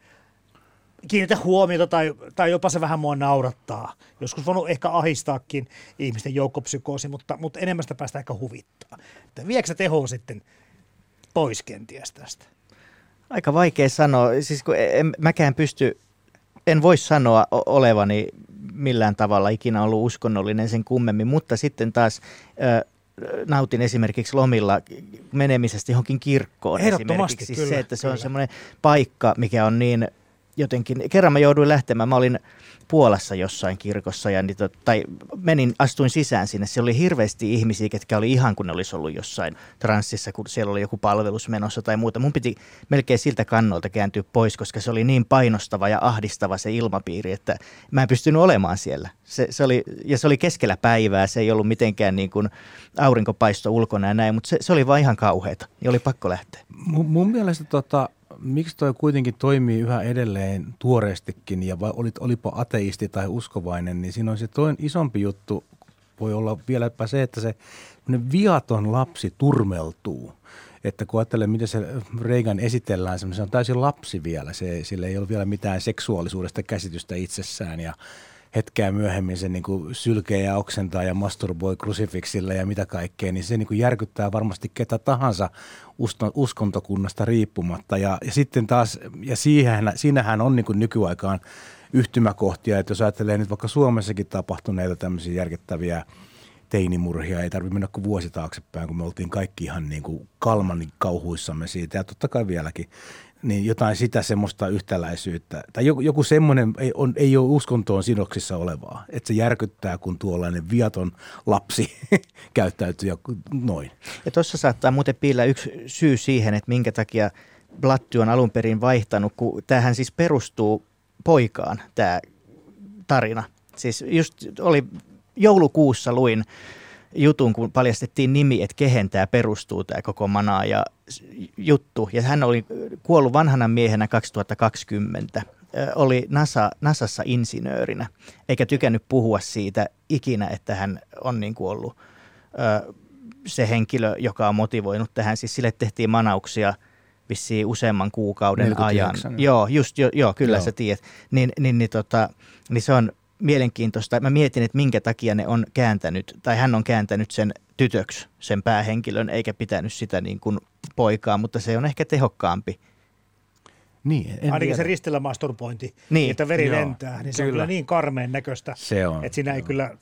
kiinnitä huomiota tai, tai jopa se vähän mua naurattaa. Joskus voinut ehkä ahistaakin ihmisten joukkopsykoosi, mutta, mutta enemmän sitä päästä ehkä huvittaa. Että viekö se teho sitten pois kenties tästä? Aika vaikea sanoa. Siis kun en, mäkään pysty, en voi sanoa olevani millään tavalla ikinä ollut uskonnollinen sen kummemmin, mutta sitten taas ö, nautin esimerkiksi lomilla menemisestä johonkin kirkkoon. Esimerkiksi kyllä, se, että se kyllä. on semmoinen paikka, mikä on niin jotenkin, kerran mä jouduin lähtemään, mä olin Puolassa jossain kirkossa ja niin, tai menin, astuin sisään sinne. Siellä oli hirveästi ihmisiä, ketkä oli ihan kun ne olisi ollut jossain transsissa, kun siellä oli joku palvelus menossa tai muuta. Mun piti melkein siltä kannolta kääntyä pois, koska se oli niin painostava ja ahdistava se ilmapiiri, että mä en pystynyt olemaan siellä. Se, se oli, ja se oli keskellä päivää, se ei ollut mitenkään niin kuin aurinkopaisto ulkona ja näin, mutta se, se oli vaan ihan kauheata, niin oli pakko lähteä. M- mun mielestä tota, miksi toi kuitenkin toimii yhä edelleen tuoreestikin ja olit, olipa ateisti tai uskovainen, niin siinä on se toinen isompi juttu, voi olla vieläpä se, että se viaton lapsi turmeltuu. Että kun ajattelee, miten se Reagan esitellään, se on täysin lapsi vielä. Se, sillä ei ole vielä mitään seksuaalisuudesta käsitystä itsessään ja hetkeä myöhemmin se niin kuin sylkee ja oksentaa ja masturboi krusifiksilla ja mitä kaikkea, niin se niin kuin järkyttää varmasti ketä tahansa uskontokunnasta riippumatta. Ja, ja sitten taas, ja siihen, siinähän on niin kuin nykyaikaan yhtymäkohtia, että jos ajattelee nyt vaikka Suomessakin tapahtuneita tämmöisiä järkyttäviä teinimurhia, ei tarvitse mennä kuin vuosi taaksepäin, kun me oltiin kaikki ihan niin kuin kalman kauhuissamme siitä, ja totta kai vieläkin niin jotain sitä semmoista yhtäläisyyttä. Tai joku, joku semmoinen ei, on, ei ole uskontoon sidoksissa olevaa, että se järkyttää, kun tuollainen viaton lapsi [LAUGHS] käyttäytyy noin. Ja tuossa saattaa muuten piillä yksi syy siihen, että minkä takia Blatty on alun perin vaihtanut, kun tämähän siis perustuu poikaan, tämä tarina. Siis just oli joulukuussa luin jutun, kun paljastettiin nimi, että kehen tämä perustuu, tämä koko manaa ja juttu. Ja hän oli kuollut vanhana miehenä 2020. Oli NASA, NASassa insinöörinä, eikä tykännyt puhua siitä ikinä, että hän on niin kuin ollut se henkilö, joka on motivoinut tähän. Siis sille tehtiin manauksia vissiin useamman kuukauden ajan. Joo, just, jo, joo, kyllä joo. sä tiedät. Niin, niin, niin, tota, niin se on mielenkiintoista. Mä mietin, että minkä takia ne on kääntänyt, tai hän on kääntänyt sen tytöksi, sen päähenkilön, eikä pitänyt sitä niin kuin poikaa, mutta se on ehkä tehokkaampi. Niin, en Ainakin tiedä. se ristillä masturbointi, niin. että veri Joo, lentää, niin se kyllä. on kyllä niin karmeen näköistä, se on. että siinä ei kyllä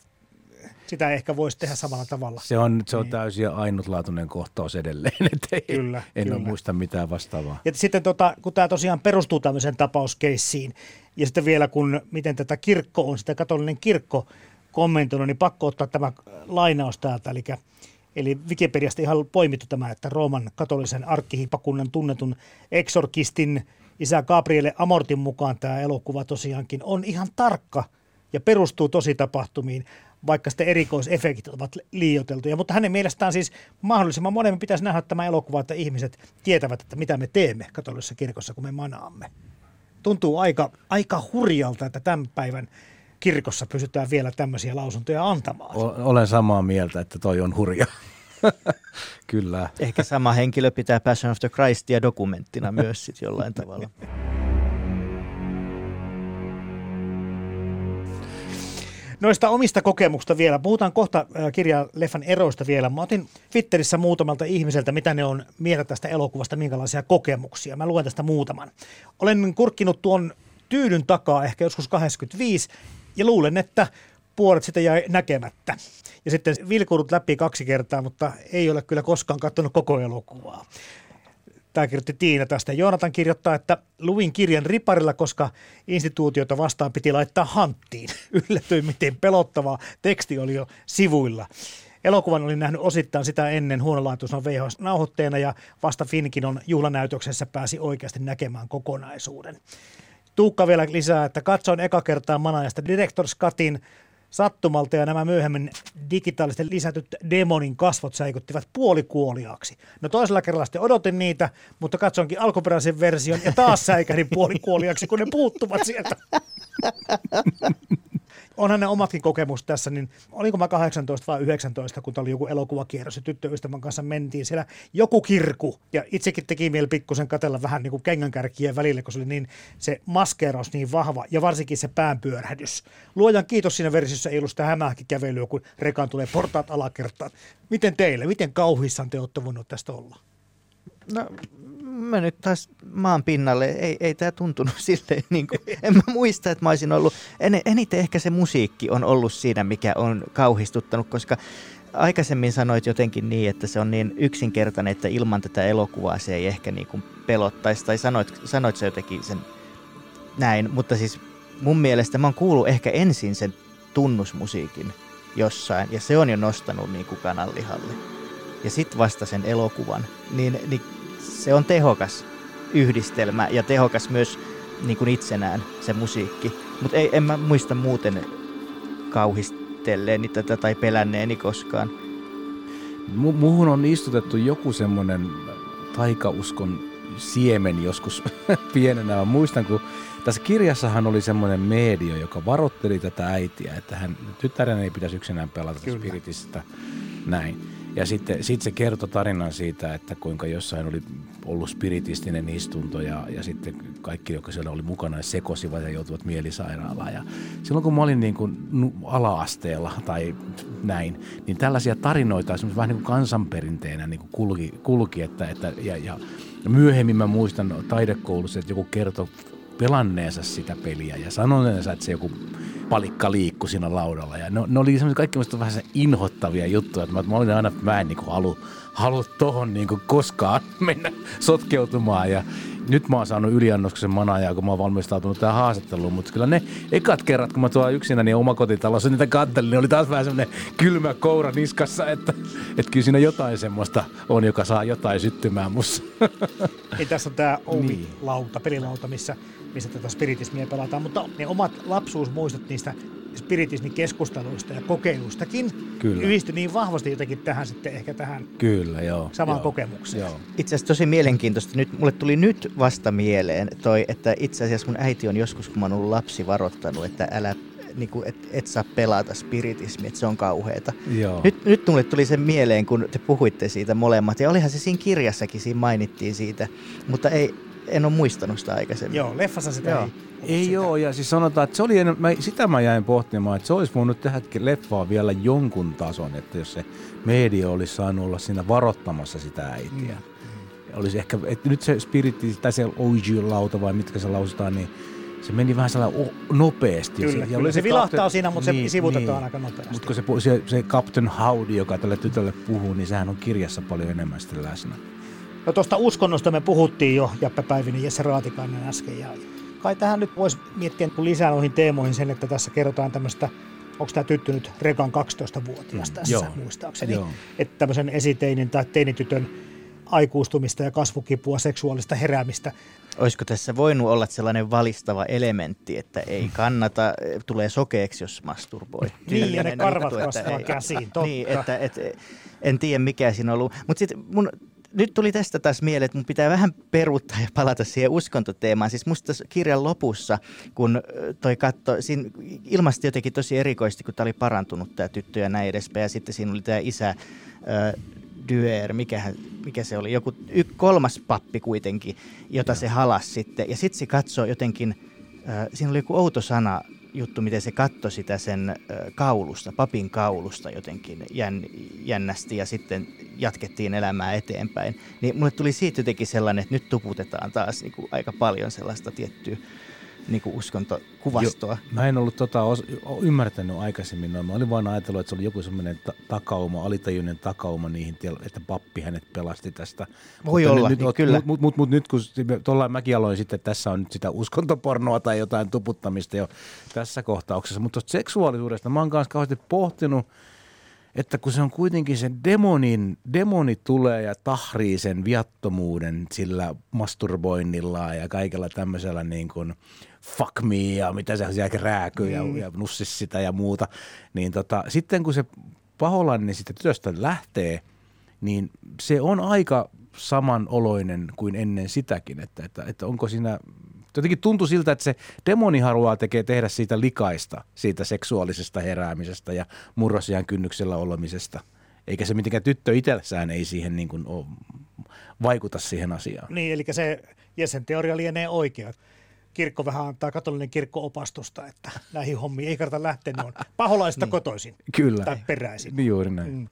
sitä ehkä voisi tehdä samalla tavalla. Se on, se on Niin. täysin ainutlaatuinen kohtaus edelleen, [LAUGHS] että ei, Kyllä, en kyllä. ole muista mitään vastaavaa. Ja sitten tota, kun tämä tosiaan perustuu tämmöiseen tapauskeissiin, ja sitten vielä kun miten tätä kirkko on, sitä katolinen kirkko kommentoinut, niin pakko ottaa tämä lainaus täältä. Eli, eli Wikipediasta ihan poimittu tämä, että Rooman katolisen arkkihipakunnan tunnetun eksorkistin isä Gabriele Amortin mukaan tämä elokuva tosiaankin on ihan tarkka ja perustuu tositapahtumiin, vaikka sitten erikoisefektit ovat liioiteltuja. Mutta hänen mielestään siis mahdollisimman monen pitäisi nähdä tämä elokuva, että ihmiset tietävät, että mitä me teemme katolisessa kirkossa, kun me manaamme. Tuntuu aika, aika hurjalta, että tämän päivän kirkossa pystytään vielä tämmöisiä lausuntoja antamaan. O- olen samaa mieltä, että toi on hurja. [LAUGHS] Kyllä. Ehkä sama henkilö pitää Passion of the Christia dokumenttina myös sit jollain tavalla. [LAUGHS] Noista omista kokemuksista vielä. Puhutaan kohta äh, kirjan leffan eroista vielä. Mä otin Twitterissä muutamalta ihmiseltä, mitä ne on mieltä tästä elokuvasta, minkälaisia kokemuksia. Mä luen tästä muutaman. Olen kurkkinut tuon tyydyn takaa ehkä joskus 85 ja luulen, että puolet sitä jäi näkemättä. Ja sitten vilkurut läpi kaksi kertaa, mutta ei ole kyllä koskaan katsonut koko elokuvaa. Tämä kirjoitti Tiina tästä. Joonatan kirjoittaa, että luin kirjan riparilla, koska instituutiota vastaan piti laittaa hanttiin. [LAUGHS] Yllätyin, miten pelottavaa teksti oli jo sivuilla. Elokuvan olin nähnyt osittain sitä ennen huonolaatuisena VHS-nauhoitteena ja vasta Finkinon juhlanäytöksessä pääsi oikeasti näkemään kokonaisuuden. Tuukka vielä lisää, että katsoin eka kertaa Manajasta Director's Cutin sattumalta ja nämä myöhemmin digitaalisesti lisätyt demonin kasvot säikuttivat puolikuoliaaksi. No toisella kerralla sitten odotin niitä, mutta katsonkin alkuperäisen version ja taas säikähdin puolikuoliaaksi, kun ne puuttuvat sieltä. [LAUGHS] Onhan ne omatkin kokemus tässä, niin oliko mä 18 vai 19, kun oli joku elokuvakierros ja tyttöystävän kanssa mentiin siellä joku kirku. Ja itsekin teki mieli pikkusen katella vähän niin kuin kengänkärkien välille, kun se oli niin se maskeeraus niin vahva ja varsinkin se päänpyörähdys. Luojan kiitos siinä versiossa ei ollut sitä hämähäkkikävelyä, kun rekaan tulee portaat alakertaan. Miten teille, miten kauhissaan te olette voinut tästä olla? No, mä nyt taas maan pinnalle. Ei, ei tämä tuntunut [LAUGHS] silleen, niin kuin, en mä muista, että mä olisin ollut, en, eniten ehkä se musiikki on ollut siinä, mikä on kauhistuttanut, koska aikaisemmin sanoit jotenkin niin, että se on niin yksinkertainen, että ilman tätä elokuvaa se ei ehkä niin kuin pelottaisi, tai sanoit, sanoit sä jotenkin sen näin, mutta siis mun mielestä mä oon kuullut ehkä ensin sen tunnusmusiikin jossain, ja se on jo nostanut niin kuin kananlihalle. Ja sitten vasta sen elokuvan, niin, niin se on tehokas yhdistelmä ja tehokas myös niin kuin itsenään se musiikki. Mutta en mä muista muuten kauhistelleeni tätä tai pelänneeni koskaan. Mu- muuhun on istutettu joku semmoinen taikauskon siemen joskus [LAUGHS] pienenä. Mä muistan, kun tässä kirjassahan oli semmoinen medio, joka varoitteli tätä äitiä, että hän tyttären ei pitäisi yksinään pelata Kyllä. spiritistä näin. Ja sitten sit se kertoi tarinan siitä, että kuinka jossain oli ollut spiritistinen istunto ja, ja sitten kaikki, jotka siellä oli mukana, sekosivat ja joutuivat mielisairaalaan. Ja silloin kun mä olin niin kuin ala-asteella tai näin, niin tällaisia tarinoita vähän niin kuin kansanperinteenä niin kuin kulki, kulki että, että, ja, ja, ja myöhemmin mä muistan taidekoulussa, että joku kertoi pelanneensa sitä peliä ja sanoneensa, että se joku palikka liikkui siinä laudalla. Ja ne, ne oli semmoisia kaikki musta vähän se inhottavia juttuja, että mä, mä olin aina, että mä en niin halu, halu tohon niin koskaan [LAUGHS] mennä sotkeutumaan. Ja nyt mä oon saanut yliannoksen manajaa, kun mä oon valmistautunut tähän haastatteluun, mutta kyllä ne ekat kerrat, kun mä tuolla yksinäni omakotitalossa niitä kattelin, niin oli taas vähän semmoinen kylmä koura niskassa, että, että kyllä siinä jotain semmoista on, joka saa jotain syttymään mussa. [LAUGHS] Ei tässä on tämä Niin. Ovi-lauta, pelilauta, missä, missä tätä spiritismiä pelataan, mutta ne omat lapsuusmuistot niistä spiritismikeskusteluista ja kokeiluistakin Kyllä. yhdistyi niin vahvasti jotenkin tähän sitten ehkä tähän Kyllä, joo. samaan joo, kokemukseen. Joo. Itse asiassa tosi mielenkiintoista. Nyt, mulle tuli nyt vasta mieleen toi, että itse asiassa mun äiti on joskus, kun mä oon ollut lapsi, varoittanut, että älä niin kuin, et, et saa pelata spiritismi, että se on kauheata. Joo. Nyt, nyt mulle tuli se mieleen, kun te puhuitte siitä molemmat, ja olihan se siinä kirjassakin, siinä mainittiin siitä, mutta ei, en ole muistanut sitä aikaisemmin. Joo, leffassa sitä Joo. ei. Ei sitä. joo, ja siis sanotaan, että se oli mä, sitä mä jäin pohtimaan, että se olisi voinut tehdä leffaa vielä jonkun tason, että jos se media olisi saanut olla siinä varoittamassa sitä äitiä. Mm. Olisi ehkä, että nyt se spiritti tai se OG-lauta vai mitkä se lausutaan, niin se meni vähän sellainen nopeasti. Kyllä, se, ja kyllä se, se vilahtaa siinä, mutta niin, se sivutetaan niin, aika nopeasti. Mutta kun se, se, se Captain Howdy, joka tälle tytölle puhuu, niin sehän on kirjassa paljon enemmän sitten läsnä. No tuosta uskonnosta me puhuttiin jo Jappe Päivinen ja Jesse Raatikainen äsken. Ja kai tähän nyt voisi miettiä lisää noihin teemoihin sen, että tässä kerrotaan tämmöistä onko tämä tyttö nyt Rekan 12-vuotias mm, tässä joo, muistaakseni, joo. että tämmöisen esiteinin tai teinitytön aikuistumista ja kasvukipua, seksuaalista heräämistä. Olisiko tässä voinut olla sellainen valistava elementti, että ei kannata, tulee sokeeksi, jos masturboi. [LAUGHS] niin, ja ne karvat kasvaa käsiin, totta. Niin, että, että en tiedä mikä siinä on ollut. Mutta sitten mun nyt tuli tästä taas mieleen, että mun pitää vähän peruuttaa ja palata siihen uskontoteemaan. Siis musta tässä kirjan lopussa, kun toi katto, siinä ilmasti jotenkin tosi erikoisesti, kun tämä oli parantunut tämä tyttö ja näin edespäin. Ja sitten siinä oli tämä isä äh, Dyer, mikä, mikä se oli, joku y, kolmas pappi kuitenkin, jota se halas sitten. Ja sitten se katsoo jotenkin, äh, siinä oli joku outo sana, juttu, miten se katsoi sitä sen kaulusta, papin kaulusta jotenkin jän, jännästi ja sitten jatkettiin elämää eteenpäin. Niin mulle tuli siitä jotenkin sellainen, että nyt tuputetaan taas niin kuin aika paljon sellaista tiettyä niin kuin uskontokuvastoa. Jo, mä en ollut tota os, ymmärtänyt aikaisemmin noin. Mä olin vain ajatellut, että se oli joku semmoinen ta- takauma, alitajuinen takauma niihin, että pappi hänet pelasti tästä. Voi mutta olla, nyt, niin kyllä. Mutta mut, mut, mut, nyt kun tuolla mäkin aloin sitten, että tässä on nyt sitä uskontopornoa tai jotain tuputtamista jo tässä kohtauksessa. Mutta seksuaalisuudesta mä oon kanssa kauheasti pohtinut, että kun se on kuitenkin sen demonin, demoni tulee ja tahrii sen viattomuuden sillä masturboinnilla ja kaikella tämmöisellä niin kuin fuck me ja mitä se siellä rääkyy ja, mm. ja nussis sitä ja muuta, niin tota, sitten kun se paholainen niin sitten työstä lähtee, niin se on aika samanoloinen kuin ennen sitäkin, että, että, että onko siinä Jotenkin tuntui siltä, että se demoni haluaa tekee, tehdä siitä likaista, siitä seksuaalisesta heräämisestä ja murrosian kynnyksellä olemisesta. Eikä se mitenkään tyttö itsessään ei siihen niin kuin ole, vaikuta siihen asiaan. Niin, eli se Jessen teoria lienee oikea. Kirkko vähän antaa katolinen kirkko opastusta, että näihin hommiin ei kannata lähteä, ne on paholaista niin. kotoisin Kyllä. tai peräisin. Niin juuri näin. Mm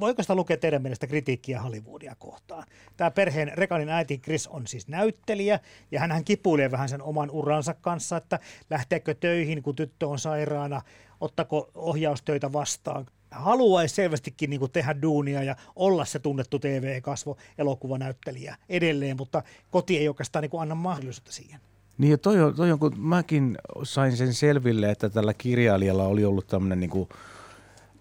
voiko sitä lukea teidän mielestä kritiikkiä Hollywoodia kohtaan? Tämä perheen Rekanin äiti Chris on siis näyttelijä ja hän kipuilee vähän sen oman uransa kanssa, että lähteekö töihin, kun tyttö on sairaana, ottako ohjaustöitä vastaan. Haluaisi selvästikin niin tehdä duunia ja olla se tunnettu TV-kasvo, elokuvanäyttelijä edelleen, mutta koti ei oikeastaan niin anna mahdollisuutta siihen. Niin ja toi on, toi on, kun mäkin sain sen selville, että tällä kirjailijalla oli ollut tämmöinen niin kuin –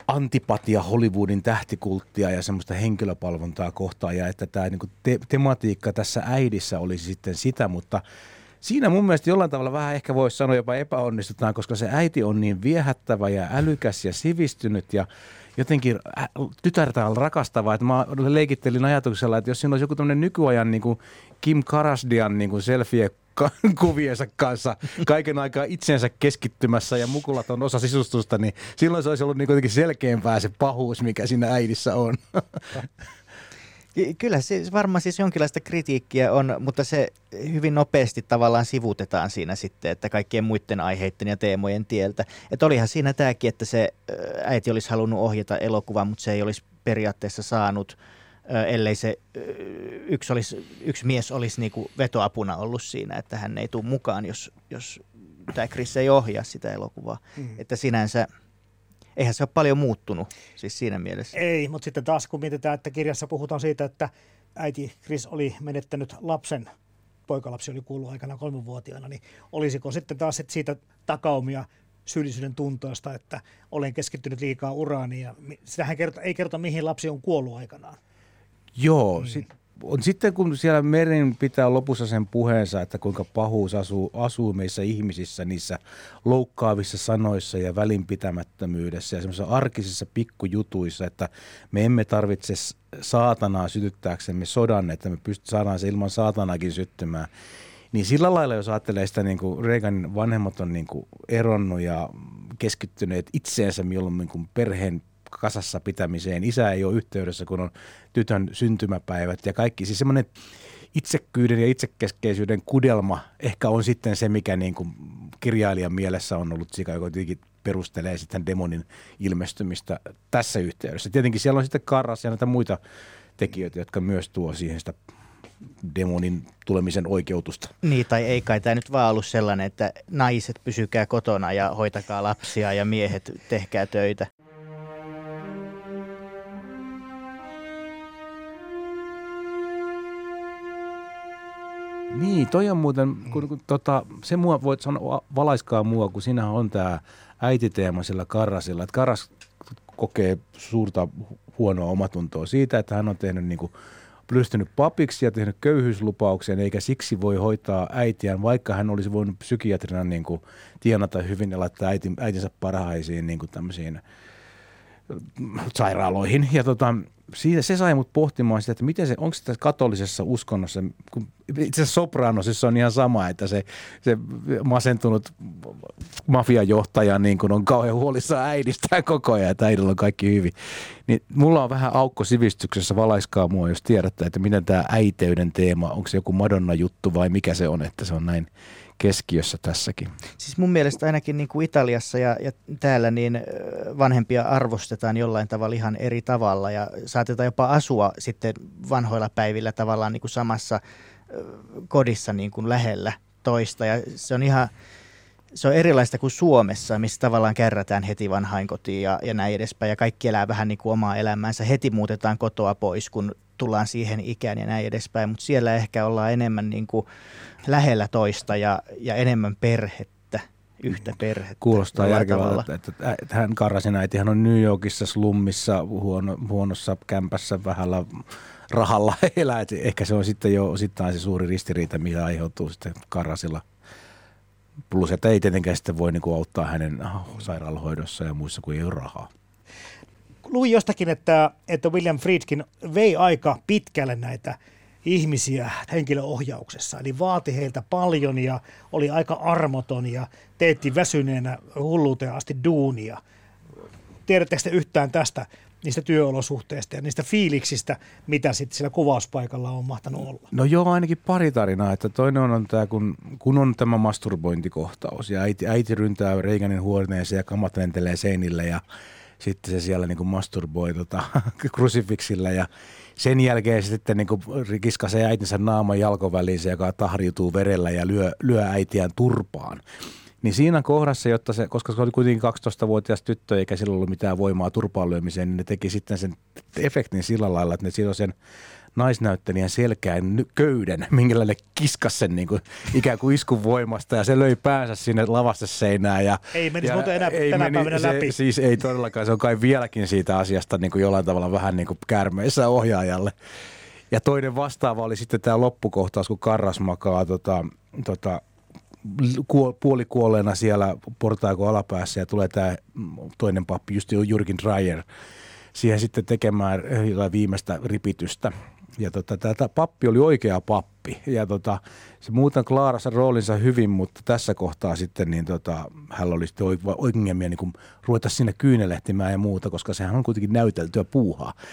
antipatia Hollywoodin tähtikulttia ja semmoista henkilöpalvontaa kohtaan ja että tämä niin te- tematiikka tässä äidissä olisi sitten sitä, mutta siinä mun mielestä jollain tavalla vähän ehkä voisi sanoa jopa epäonnistutaan, koska se äiti on niin viehättävä ja älykäs ja sivistynyt ja jotenkin tytärtä on rakastava, että mä leikittelin ajatuksella, että jos siinä olisi joku tämmöinen nykyajan niin kuin Kim Karasdian niin kuin selfie [LAUGHS] kuviensa kanssa kaiken aikaa itsensä keskittymässä ja mukulat on osa sisustusta, niin silloin se olisi ollut niin kuitenkin selkeämpää se pahuus, mikä siinä äidissä on. [LAUGHS] Kyllä siis varmaan siis jonkinlaista kritiikkiä on, mutta se hyvin nopeasti tavallaan sivutetaan siinä sitten, että kaikkien muiden aiheiden ja teemojen tieltä. Että olihan siinä tämäkin, että se äiti olisi halunnut ohjata elokuvan, mutta se ei olisi periaatteessa saanut – ellei se yksi, olisi, yksi mies olisi niin kuin vetoapuna ollut siinä, että hän ei tule mukaan, jos, jos tämä Chris ei ohjaa sitä elokuvaa. Mm. Että sinänsä, eihän se ole paljon muuttunut siis siinä mielessä. Ei, mutta sitten taas kun mietitään, että kirjassa puhutaan siitä, että äiti Chris oli menettänyt lapsen, poikalapsi oli kuullut aikana kolmenvuotiaana, niin olisiko sitten taas siitä takaumia syyllisyyden tuntoista, että olen keskittynyt liikaa uraani ja sitähän kerta, ei kerta mihin lapsi on kuollut aikanaan. Joo, mm. sit, on sitten kun siellä Merin pitää lopussa sen puheensa, että kuinka pahuus asuu, asuu meissä ihmisissä niissä loukkaavissa sanoissa ja välinpitämättömyydessä ja semmoisissa arkisissa pikkujutuissa, että me emme tarvitse saatanaa sytyttääksemme sodan, että me pystyt saadaan se ilman saatanaakin syttymään. Niin sillä lailla, jos ajattelee sitä, niin kuin Reaganin vanhemmat on niin kuin eronnut ja keskittyneet itseensä mieluummin kuin perheen kasassa pitämiseen. Isä ei ole yhteydessä, kun on tytön syntymäpäivät ja kaikki. Siis semmoinen itsekkyyden ja itsekeskeisyyden kudelma ehkä on sitten se, mikä niin kuin kirjailijan mielessä on ollut sika, joka tietenkin perustelee sitten demonin ilmestymistä tässä yhteydessä. Tietenkin siellä on sitten Karras ja näitä muita tekijöitä, jotka myös tuo siihen sitä demonin tulemisen oikeutusta. Niin, tai ei kai tämä nyt vaan ollut sellainen, että naiset pysykää kotona ja hoitakaa lapsia ja miehet tehkää töitä. Niin, toi on muuten, kun, kun tota, se mua voit sanoa, valaiskaa mua, kun siinä on tämä äititeema sillä Karrasilla. Että Karras kokee suurta huonoa omatuntoa siitä, että hän on tehnyt niin kuin, pystynyt papiksi ja tehnyt köyhyyslupauksen, eikä siksi voi hoitaa äitiään, vaikka hän olisi voinut psykiatrina niin kuin, tienata hyvin ja laittaa äiti, äitinsä parhaisiin niin kuin tämmöisiin sairaaloihin. Ja tota, siitä se sai mut pohtimaan sitä, että miten se, onko tässä katolisessa uskonnossa, kun itse asiassa Sopranosissa on ihan sama, että se, se masentunut mafiajohtaja niin kun on kauhean huolissaan äidistään koko ajan, että äidillä on kaikki hyvin. Niin mulla on vähän aukko sivistyksessä, valaiskaa mua, jos tiedätte, että miten tämä äiteyden teema, onko se joku Madonna-juttu vai mikä se on, että se on näin keskiössä tässäkin. Siis mun mielestä ainakin niin kuin Italiassa ja, ja täällä niin vanhempia arvostetaan jollain tavalla ihan eri tavalla ja saatetaan jopa asua sitten vanhoilla päivillä tavallaan niin kuin samassa kodissa niin kuin lähellä toista ja se on ihan se on erilaista kuin Suomessa, missä tavallaan kärrätään heti vanhainkotiin ja, ja näin edespäin. Ja kaikki elää vähän niin kuin omaa elämäänsä. Heti muutetaan kotoa pois, kun tullaan siihen ikään ja näin edespäin. Mutta siellä ehkä ollaan enemmän niin kuin lähellä toista ja, ja enemmän perhettä yhtä perhettä. Kuulostaa järkevältä, että, että hän Karasin äitihän on New Yorkissa slummissa huono, huonossa kämpässä vähällä rahalla [LAUGHS] elää. Että ehkä se on sitten jo osittain se suuri ristiriita, mitä aiheutuu sitten Karasilla. Plus, että ei tietenkään sitten voi niin kuin auttaa hänen sairaalahoidossa ja muissa, kuin ei ole rahaa. Luin jostakin, että, että William Friedkin vei aika pitkälle näitä ihmisiä henkilöohjauksessa. Eli vaati heiltä paljon ja oli aika armoton ja teetti väsyneenä hulluuteen asti duunia. Tiedättekö te yhtään tästä niistä työolosuhteista ja niistä fiiliksistä, mitä sitten siellä kuvauspaikalla on mahtanut olla? No joo, ainakin pari tarinaa. Että toinen on, tämä, kun, kun on tämä masturbointikohtaus ja äiti, äiti ryntää Reiganin huoneeseen ja kamat lentelee seinille ja sitten se siellä niin kuin masturboi tota, [LAUGHS] krusifiksillä ja sen jälkeen sitten niin kiskasee äitinsä naaman jalkoväliin, joka tahriutuu verellä ja lyö, lyö äitiään turpaan. Niin siinä kohdassa, jotta se, koska se oli kuitenkin 12-vuotias tyttö eikä sillä ollut mitään voimaa turpaan lyömiseen, niin ne teki sitten sen efektin sillä lailla, että ne silloin sen naisnäyttelijän selkään köyden, minkä ne kiskas sen niin kuin, ikään kuin iskun voimasta ja se löi päänsä sinne lavasteseinään. Ja, ei menisi ja, muuten enää ei tänä meni, päivänä se, läpi. Siis ei todellakaan, se on kai vieläkin siitä asiasta niin kuin jollain tavalla vähän niin kuin käärmeissä ohjaajalle. Ja toinen vastaava oli sitten tämä loppukohtaus, kun Karras makaa tota, tota, puolikuolleena siellä portaako alapäässä ja tulee tämä toinen pappi, just Jurgen Dreyer, siihen sitten tekemään jotain viimeistä ripitystä ja tota, tämä pappi oli oikea pappi ja tota, se muuten klaarassa roolinsa hyvin, mutta tässä kohtaa sitten niin tota, hän oli sitten ongelmia niin ruveta sinne kyynelehtimään ja muuta, koska sehän on kuitenkin näyteltyä puuhaa. [LAUGHS]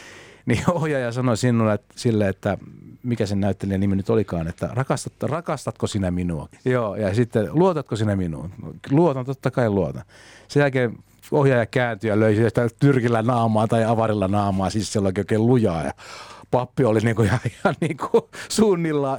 Niin ohjaaja sanoi sinulle että, sille, että mikä sen näyttelijän nimi nyt olikaan, että rakastat, rakastatko sinä minua? Joo, ja sitten luotatko sinä minuun? Luotan, totta kai luotan. Sen jälkeen ohjaaja kääntyi ja löi sitä tyrkillä naamaa tai avarilla naamaa, siis se oli oikein lujaa. Ja pappi oli niin kuin ihan, ihan niin kuin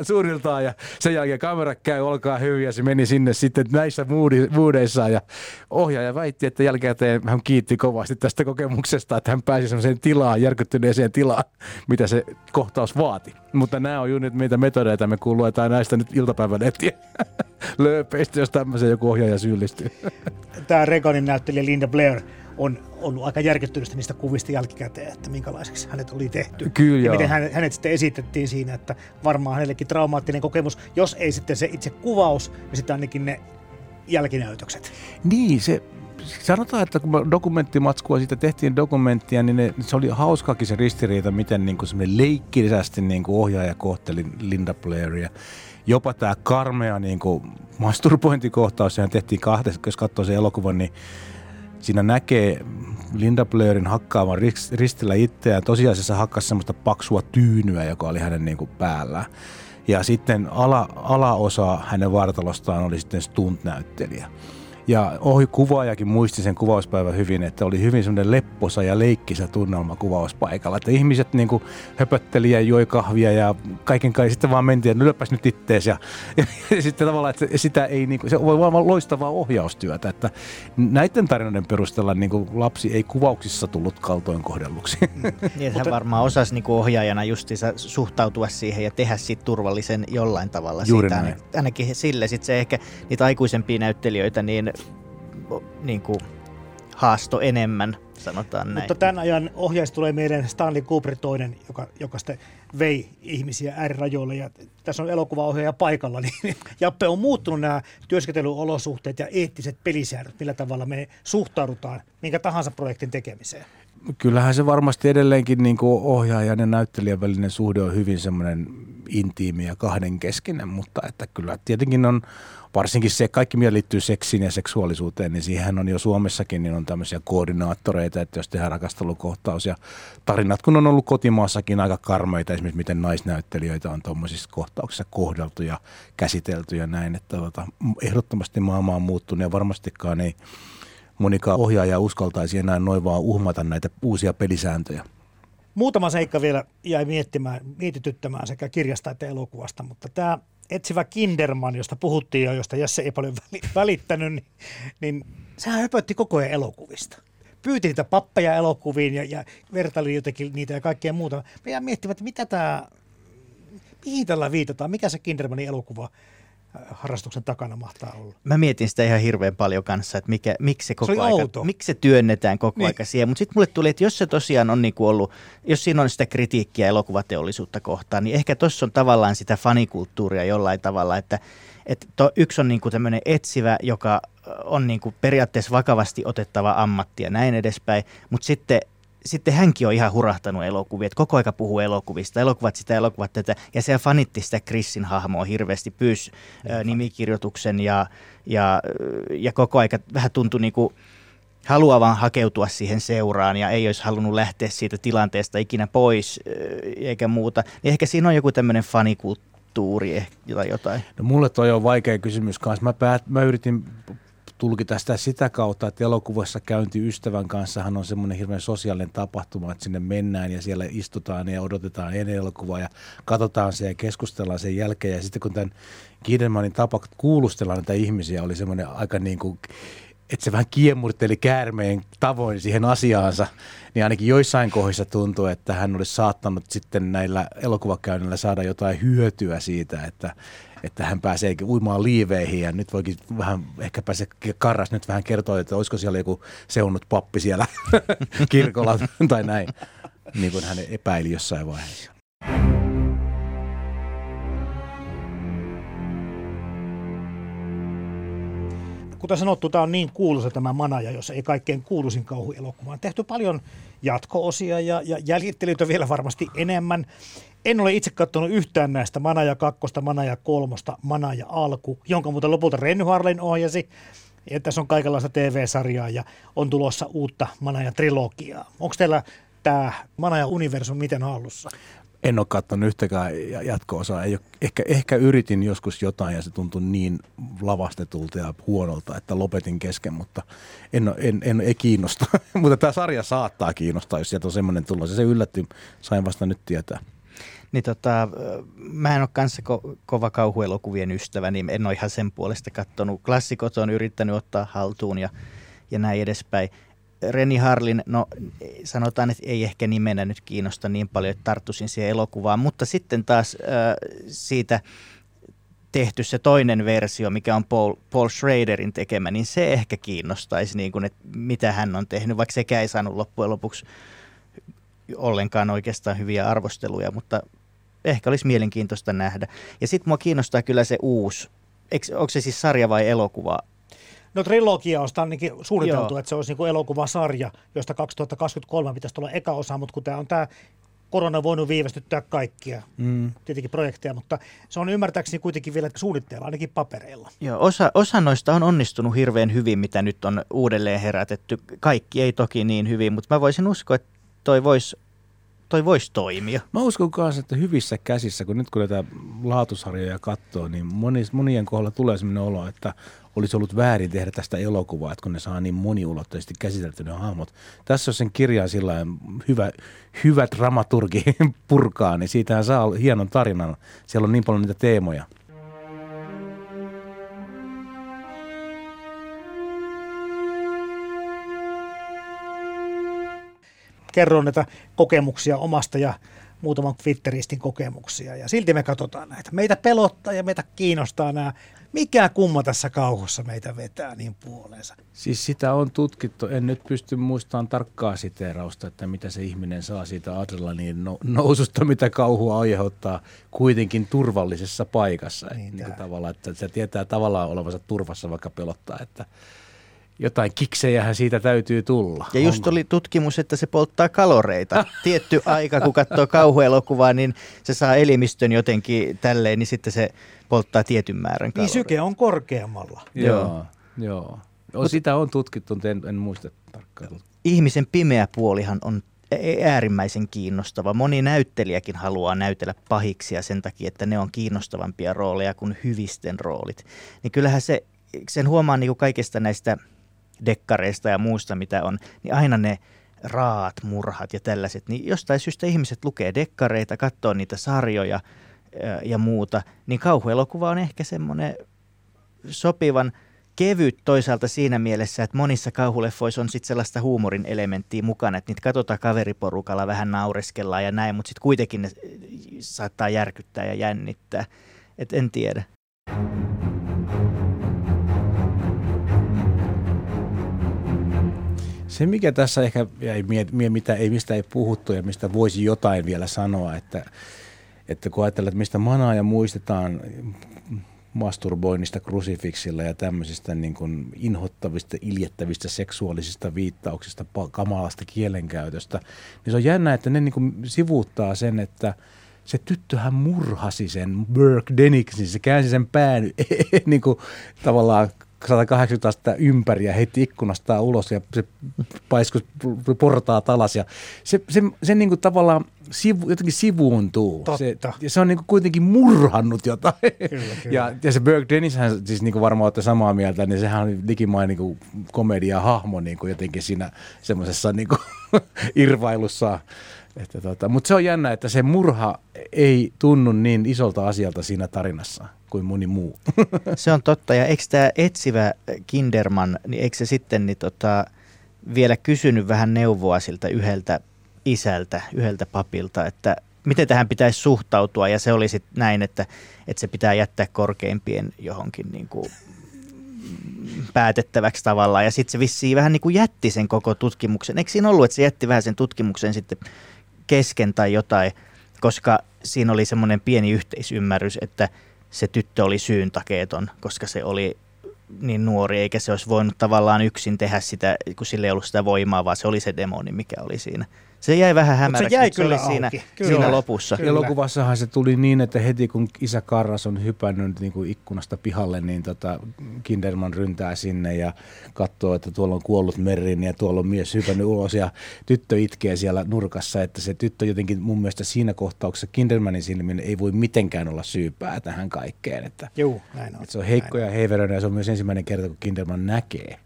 suunniltaan ja sen jälkeen kamera käy, olkaa hyvin ja se meni sinne sitten näissä muudeissa ja ohjaaja väitti, että jälkikäteen hän kiitti kovasti tästä kokemuksesta, että hän pääsi sellaiseen tilaan, järkyttyneeseen tilaan, mitä se kohtaus vaati. Mutta nämä on juuri nyt meitä metodeita, me kuuluetaan näistä nyt iltapäivän etiä [LAUGHS] lööpeistä, jos tämmöisen joku ohjaaja syyllistyy. Tämä Reganin näyttelijä Linda Blair on ollut aika järkyttynyt niistä kuvista jälkikäteen, että minkälaiseksi hänet oli tehty. Kyllä, ja miten hänet sitten esitettiin siinä, että varmaan hänellekin traumaattinen kokemus, jos ei sitten se itse kuvaus, niin sitten ainakin ne jälkinäytökset. Niin, se, sanotaan, että kun dokumenttimatskua siitä tehtiin dokumenttia, niin ne, se oli hauskakin se ristiriita, miten niin kuin leikkisesti niin kuin ohjaaja kohteli Linda Blairia. Jopa tämä karmea niin kuin masturbointikohtaus, sehän tehtiin kahdessa, jos katsoo sen elokuvan, niin Siinä näkee Linda Blairin hakkaavan ristillä itseään. Tosiasiassa hakkasi semmoista paksua tyynyä, joka oli hänen niin kuin päällään. Ja sitten ala, alaosa hänen vartalostaan oli sitten stunt-näyttelijä. Ja ohi kuvaajakin muisti sen kuvauspäivän hyvin, että oli hyvin semmoinen lepposa ja leikkisä tunnelma kuvauspaikalla. Että ihmiset niin kuin höpötteli ja joi kahvia ja kaiken kaiken. Sitten vaan mentiin, että lyöpäs nyt ittees. Ja, ja, ja, [LAUGHS] sitten tavallaan, että sitä ei, niin kuin, se voi vaan loistavaa ohjaustyötä. Että näiden tarinoiden perusteella niin kuin lapsi ei kuvauksissa tullut kaltoin kohdelluksi. Niin, hän [LAUGHS] varmaan osasi niin kuin ohjaajana justiinsa suhtautua siihen ja tehdä siitä turvallisen jollain tavalla. Juuri siitä, näin. Ainakin sille sitten se ehkä niitä aikuisempia näyttelijöitä niin, niin kuin haasto enemmän, sanotaan näin. Mutta tämän ajan ohjaajista tulee meidän Stanley Kubrick toinen, joka, joka sitten vei ihmisiä äärirajoille. Ja tässä on elokuvaohjaaja paikalla, niin [LAUGHS] Jappe on muuttunut nämä työskentelyolosuhteet ja eettiset pelisäännöt, millä tavalla me suhtaudutaan minkä tahansa projektin tekemiseen. Kyllähän se varmasti edelleenkin niin kuin ohjaajan ja näyttelijän välinen suhde on hyvin semmoinen intiimi ja kahdenkeskinen, mutta että kyllä tietenkin on varsinkin se, kaikki mitä liittyy seksiin ja seksuaalisuuteen, niin siihen on jo Suomessakin niin on tämmöisiä koordinaattoreita, että jos tehdään rakastelukohtaus ja tarinat, kun on ollut kotimaassakin aika karmeita, esimerkiksi miten naisnäyttelijöitä on tuommoisissa kohtauksissa kohdeltu ja käsitelty ja näin, että tota, ehdottomasti maailma on muuttunut ja varmastikaan ei monikaan ohjaaja uskaltaisi enää noin vaan uhmata näitä uusia pelisääntöjä. Muutama seikka vielä jäi miettimään, mietityttämään sekä kirjasta että elokuvasta, mutta tämä etsivä Kinderman, josta puhuttiin ja josta Jesse ei paljon välittänyt, niin, niin sehän höpötti koko ajan elokuvista. Pyyti niitä pappeja elokuviin ja, ja vertaili jotenkin niitä ja kaikkea muuta. Me jää miettimään, että mitä tämä, mihin tällä viitataan, mikä se Kindermanin elokuva harrastuksen takana mahtaa olla. Mä mietin sitä ihan hirveän paljon kanssa, että mikä, miksi, se koko se aika, outo. miksi se työnnetään koko Niin. aika siihen. Mutta sitten mulle tuli, että jos se tosiaan on niinku ollut, jos siinä on sitä kritiikkiä elokuvateollisuutta kohtaan, niin ehkä tuossa on tavallaan sitä fanikulttuuria jollain tavalla, että että to, yksi on niinku tämmöinen etsivä, joka on niinku periaatteessa vakavasti otettava ammatti ja näin edespäin, mutta sitten sitten hänkin on ihan hurahtanut elokuvia, että koko aika puhuu elokuvista, elokuvat sitä, elokuvat tätä, ja se fanitti sitä Chrisin hahmoa hirveästi, pyysi ä, nimikirjoituksen ja, ja, ja koko aika vähän tuntui niin kuin haluavan hakeutua siihen seuraan ja ei olisi halunnut lähteä siitä tilanteesta ikinä pois eikä muuta. Niin ehkä siinä on joku tämmöinen fanikulttuuri tai jotain. No mulle toi on vaikea kysymys kanssa. Mä, päät, mä yritin tulkita sitä sitä kautta, että elokuvassa käynti ystävän kanssa on semmoinen hirveän sosiaalinen tapahtuma, että sinne mennään ja siellä istutaan ja odotetaan ennen elokuvaa ja katsotaan se ja keskustellaan sen jälkeen. Ja sitten kun tämän Kiedermanin tapa kuulustella näitä ihmisiä oli semmoinen aika niin kuin että se vähän kiemurteli käärmeen tavoin siihen asiaansa, niin ainakin joissain kohdissa tuntuu, että hän olisi saattanut sitten näillä elokuvakäynnillä saada jotain hyötyä siitä, että, että hän pääsee uimaan liiveihin ja nyt voikin vähän, ehkäpä se Karras nyt vähän kertoo, että olisiko siellä joku seunut pappi siellä [LAUGHS] kirkolla tai näin, niin kuin hän epäili jossain vaiheessa. Kuten sanottu, tämä on niin kuuluisa tämä Manaja, jos ei kaikkein kuuluisin kauhuelokuva. On tehty paljon jatko-osia ja, ja jäljittelyitä vielä varmasti enemmän. En ole itse katsonut yhtään näistä Manaja 2, Manaja 3, Manaja Alku, jonka muuten lopulta Renny Harlin ohjasi. Ja tässä on kaikenlaista TV-sarjaa ja on tulossa uutta Manaja-trilogiaa. Onko teillä tämä Manaja-universum miten hallussa? En ole katsonut yhtäkään ja- jatko-osaa. Ei ole, ehkä, ehkä yritin joskus jotain ja se tuntui niin lavastetulta ja huonolta, että lopetin kesken, mutta en, ole- en, en, ei kiinnosta. [LAUGHS] mutta tämä sarja saattaa kiinnostaa, jos sieltä on semmoinen tulos. Se yllätti, sain vasta nyt tietää. Niin tota, mä en ole kanssa ko- kova kauhuelokuvien ystävä, niin en ole ihan sen puolesta katsonut. Klassikot on yrittänyt ottaa haltuun ja, ja näin edespäin. Reni Harlin, no sanotaan, että ei ehkä nimenä nyt kiinnosta niin paljon, että tarttuisin siihen elokuvaan, mutta sitten taas äh, siitä tehty se toinen versio, mikä on Paul, Paul Schraderin tekemä, niin se ehkä kiinnostaisi, niin kuin, että mitä hän on tehnyt, vaikka sekä ei saanut loppujen lopuksi ollenkaan oikeastaan hyviä arvosteluja, mutta ehkä olisi mielenkiintoista nähdä. Ja sitten mua kiinnostaa kyllä se uusi, onko se siis sarja vai elokuva? No trilogia on sitä ainakin suunniteltu, Joo. että se olisi niin elokuvasarja, josta 2023 pitäisi tulla eka osa, mutta kun tämä on tämä korona voinut viivästyttää kaikkia, Mm. tietenkin projekteja, mutta se on ymmärtääkseni kuitenkin vielä suunnitteilla, ainakin papereilla. Joo, osa, osa noista on onnistunut hirveän hyvin, mitä nyt on uudelleen herätetty. Kaikki ei toki niin hyvin, mutta mä voisin uskoa, että toi voisi toi voisi toimia. Mä uskon kanssa, että hyvissä käsissä, kun nyt kun näitä laatusarjoja katsoo, niin monien kohdalla tulee sellainen olo, että olisi ollut väärin tehdä tästä elokuvaa, että kun ne saa niin moniulotteisesti käsitelty ne hahmot. Tässä on sen kirjan sillä hyvä, hyvä dramaturgi [LAUGHS] purkaa, niin siitähän saa hienon tarinan. Siellä on niin paljon niitä teemoja. Kerron näitä kokemuksia omasta ja muutaman Twitteristin kokemuksia ja silti me katsotaan näitä. Meitä pelottaa ja meitä kiinnostaa nämä. Mikä kumma tässä kauhussa meitä vetää niin puoleensa? Siis sitä on tutkittu. En nyt pysty muistamaan tarkkaa siteerausta, että mitä se ihminen saa siitä adrenaliinin noususta, mitä kauhua aiheuttaa kuitenkin turvallisessa paikassa. Niin, niin kuin tavallaan, että se tietää tavallaan olevansa turvassa, vaikka pelottaa, että jotain kiksejähän siitä täytyy tulla. Ja just Onko? oli tutkimus, että se polttaa kaloreita. [LAUGHS] Tietty aika, kun katsoo kauhuelokuvaa, niin se saa elimistön jotenkin tälleen, niin sitten se polttaa tietyn määrän kaloreita. Niin syke on korkeammalla. Joo, joo. joo. Sitä on tutkittu, mutta en, en muista tarkkaan. Ihmisen pimeä puolihan on äärimmäisen kiinnostava. Moni näyttelijäkin haluaa näytellä pahiksia sen takia, että ne on kiinnostavampia rooleja kuin hyvisten roolit. Niin kyllähän se, sen huomaa niin kuin kaikista näistä dekkareista ja muusta, mitä on, niin aina ne raat, murhat ja tällaiset, niin jostain syystä ihmiset lukee dekkareita, katsoo niitä sarjoja ja muuta, niin kauhuelokuva on ehkä semmoinen sopivan kevyt toisaalta siinä mielessä, että monissa kauhuleffoissa on sitten sellaista huumorin elementtiä mukana, että niitä katsotaan kaveriporukalla, vähän naureskellaan ja näin, mutta sitten kuitenkin ne saattaa järkyttää ja jännittää. Et en tiedä. Se, mikä tässä ehkä jäi mitä ei, mistä ei puhuttu ja mistä voisi jotain vielä sanoa, että, että kun ajatellaan, että mistä manaa muistetaan masturboinnista krusifiksilla ja tämmöisistä niin kuin inhottavista, iljettävistä seksuaalisista viittauksista, kamalasta kielenkäytöstä, niin se on jännä, että ne niin kuin sivuuttaa sen, että se tyttöhän murhasi sen Burke Denixin, se käänsi sen pään [LAUGHS] niin kuin tavallaan 180 astetta ympäri ja heitti ikkunasta ulos ja se paiskus portaa alas. Ja se, se, se niin kuin tavallaan sivu, jotenkin sivuuntuu. Se, ja se on niin kuin kuitenkin murhannut jotain. Kyllä, kyllä. Ja, ja se Burke Dennis, hän siis niin kuin varmaan olette samaa mieltä, niin sehän on likimain niin kuin komedia-hahmo niin kuin jotenkin siinä semmoisessa niin [LAUGHS] irvailussa. Että tota, mutta se on jännä, että se murha ei tunnu niin isolta asialta siinä tarinassa kuin moni muu. [LAUGHS] Se on totta. Ja eikö tämä etsivä Kinderman, niin eikö se sitten niin tota, vielä kysynyt vähän neuvoa siltä yhdeltä isältä, yhdeltä papilta, että miten tähän pitäisi suhtautua. Ja se oli sitten näin, että, että se pitää jättää korkeimpien johonkin niin kuin päätettäväksi tavallaan. Ja sitten se vissiin vähän niin kuin jätti sen koko tutkimuksen. Eikö siinä ollut, että se jätti vähän sen tutkimuksen sitten kesken tai jotain, koska siinä oli semmoinen pieni yhteisymmärrys, että – se tyttö oli syyntakeeton, koska se oli niin nuori, eikä se olisi voinut tavallaan yksin tehdä sitä, kun sillä ei ollut sitä voimaa, vaan se oli se demoni, mikä oli siinä. Se jäi vähän hämäräksi, se, jäi kyllä se oli siinä, kyllä. siinä lopussa. Kyllä. Elokuvassahan se tuli niin, että heti kun isä Karras on hypännyt niin kuin ikkunasta pihalle, niin tota Kinderman ryntää sinne ja katsoo, että tuolla on kuollut Merrin ja tuolla on mies hypännyt ulos ja tyttö itkee siellä nurkassa, että se tyttö jotenkin mun mielestä siinä kohtauksessa Kindermanin silmin ei voi mitenkään olla syypää tähän kaikkeen. Että, Joo, näin on. Että se on heikko näin ja heiveröinen ja se on myös ensimmäinen kerta, kun Kinderman näkee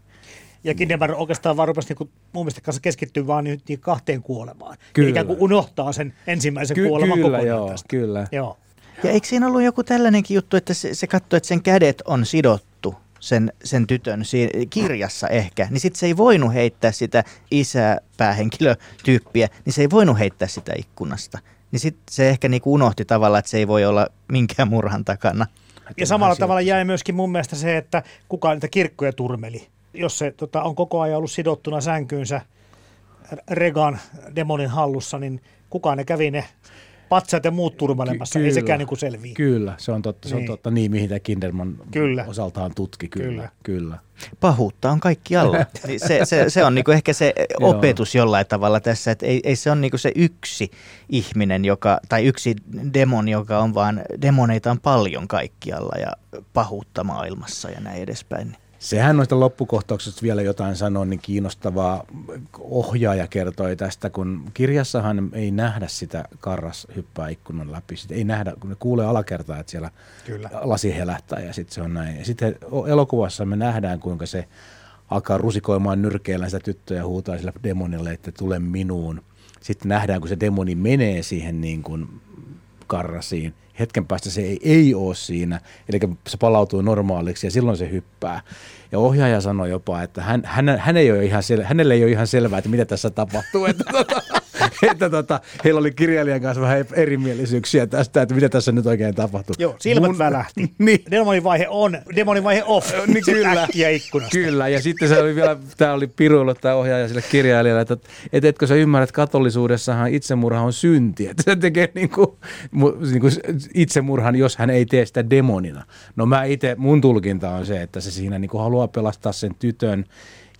ja Kinderberg oikeastaan vaan rupesi niin mun mielestä kanssa keskittyä vaan nyt niin kahteen kuolemaan. Kyllä. Ikään kuin unohtaa sen ensimmäisen Ky- kuoleman kyllä, joo, tästä. Kyllä, joo. Ja eikö siinä ollut joku tällainenkin juttu, että se, se katsoi, että sen kädet on sidottu sen, sen tytön si- kirjassa ehkä, niin sitten se ei voinut heittää sitä isäpäähenkilötyyppiä, niin se ei voinut heittää sitä ikkunasta. Niin sitten se ehkä niinku unohti tavallaan, että se ei voi olla minkään murhan takana. Ja samalla tavalla jäi myöskin mun mielestä se, että kuka niitä kirkkoja turmeli jos se tota, on koko ajan ollut sidottuna sänkyynsä Regan demonin hallussa, niin kukaan ne kävi ne patsat ja muut turmelemassa, Ky- kyllä, ei sekään niin selviä. Kyllä, se on totta, se niin. on totta. Niin, mihin tämä Kinderman kyllä. osaltaan tutki, kyllä. kyllä. kyllä. Pahuutta on kaikki alla. [LAUGHS] Niin se, se, se on niinku ehkä se opetus jollain tavalla tässä, että ei, ei se ole niinku se yksi ihminen, joka, tai yksi demon, joka on vaan, demoneita on paljon kaikkialla ja pahuutta maailmassa ja näin edespäin sehän noista loppukohtauksista vielä jotain sanoa, niin kiinnostavaa ohjaaja kertoi tästä, kun kirjassahan ei nähdä sitä karras hyppää ikkunan läpi. Sitten ei nähdä, kun ne kuulee alakertaa, että siellä Kyllä. lasi helähtää ja sitten se on näin. Ja sitten elokuvassa me nähdään, kuinka se alkaa rusikoimaan nyrkeillä sitä tyttöä ja huutaa sille demonille, että tule minuun. Sitten nähdään, kun se demoni menee siihen niin kuin karrasiin. Hetken päästä se ei, ei ole siinä, eli se palautuu normaaliksi ja silloin se hyppää. Ja ohjaaja sanoi jopa, että hän, hän, hän ei ole ihan sel, hänelle ei ole ihan selvää, että mitä tässä tapahtuu. [LAUGHS] Että, tota, [LAUGHS] että tota, heillä oli kirjailijan kanssa vähän erimielisyyksiä tästä, että mitä tässä nyt oikein tapahtuu. Joo, silmät Mun, välähti. [LAUGHS] niin. Demonin vaihe on, demonin vaihe off. [LAUGHS] niin kyllä. Äkkiä ikkunasta. Kyllä, ja sitten se oli vielä, tämä oli piruilla tämä ohjaaja sille kirjailijalle, että, että etkö sä ymmärrä, että katolisuudessahan itsemurha on synti. Että se tekee niin kuin, niin kuin itsemurhan, jos hän ei tee sitä demonina. No mä itse, mun tulkinta on se, että se siinä niin kuin haluaa pelastaa sen tytön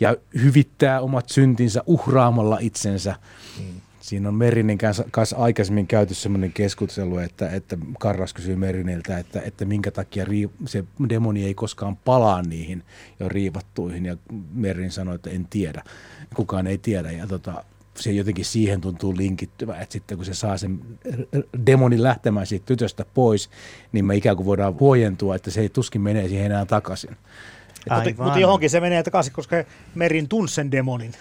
ja hyvittää omat syntinsä uhraamalla itsensä. Hmm Siinä on Merinin kanssa, kanssa aikaisemmin käyty sellainen keskustelu, että, että Karras kysyy Meriniltä, että, että minkä takia rii, se demoni ei koskaan palaa niihin jo riivattuihin. Ja Merin sanoi, että en tiedä. Kukaan ei tiedä. Ja tota, se jotenkin siihen tuntuu linkittyvä, että sitten kun se saa sen demonin lähtemään siitä tytöstä pois, niin me ikään kuin voidaan huojentua, että se ei tuskin menee siihen enää takaisin. Mutta, mutta johonkin se menee takaisin, koska Merin tunsi sen demonin.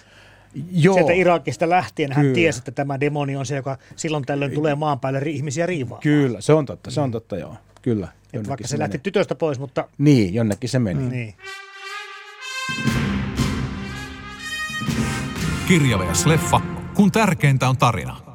Joo. Sieltä Irakista lähtien hän Kyllä. tiesi, että tämä demoni on se, joka silloin tällöin tulee maan päälle ihmisiä riivaamaan. Kyllä, se on totta, se on totta, joo. Kyllä. Et vaikka se, se lähti tytöstä pois, mutta... Niin, jonnekin se meni. Niin. Kirja leffa, kun tärkeintä on tarina.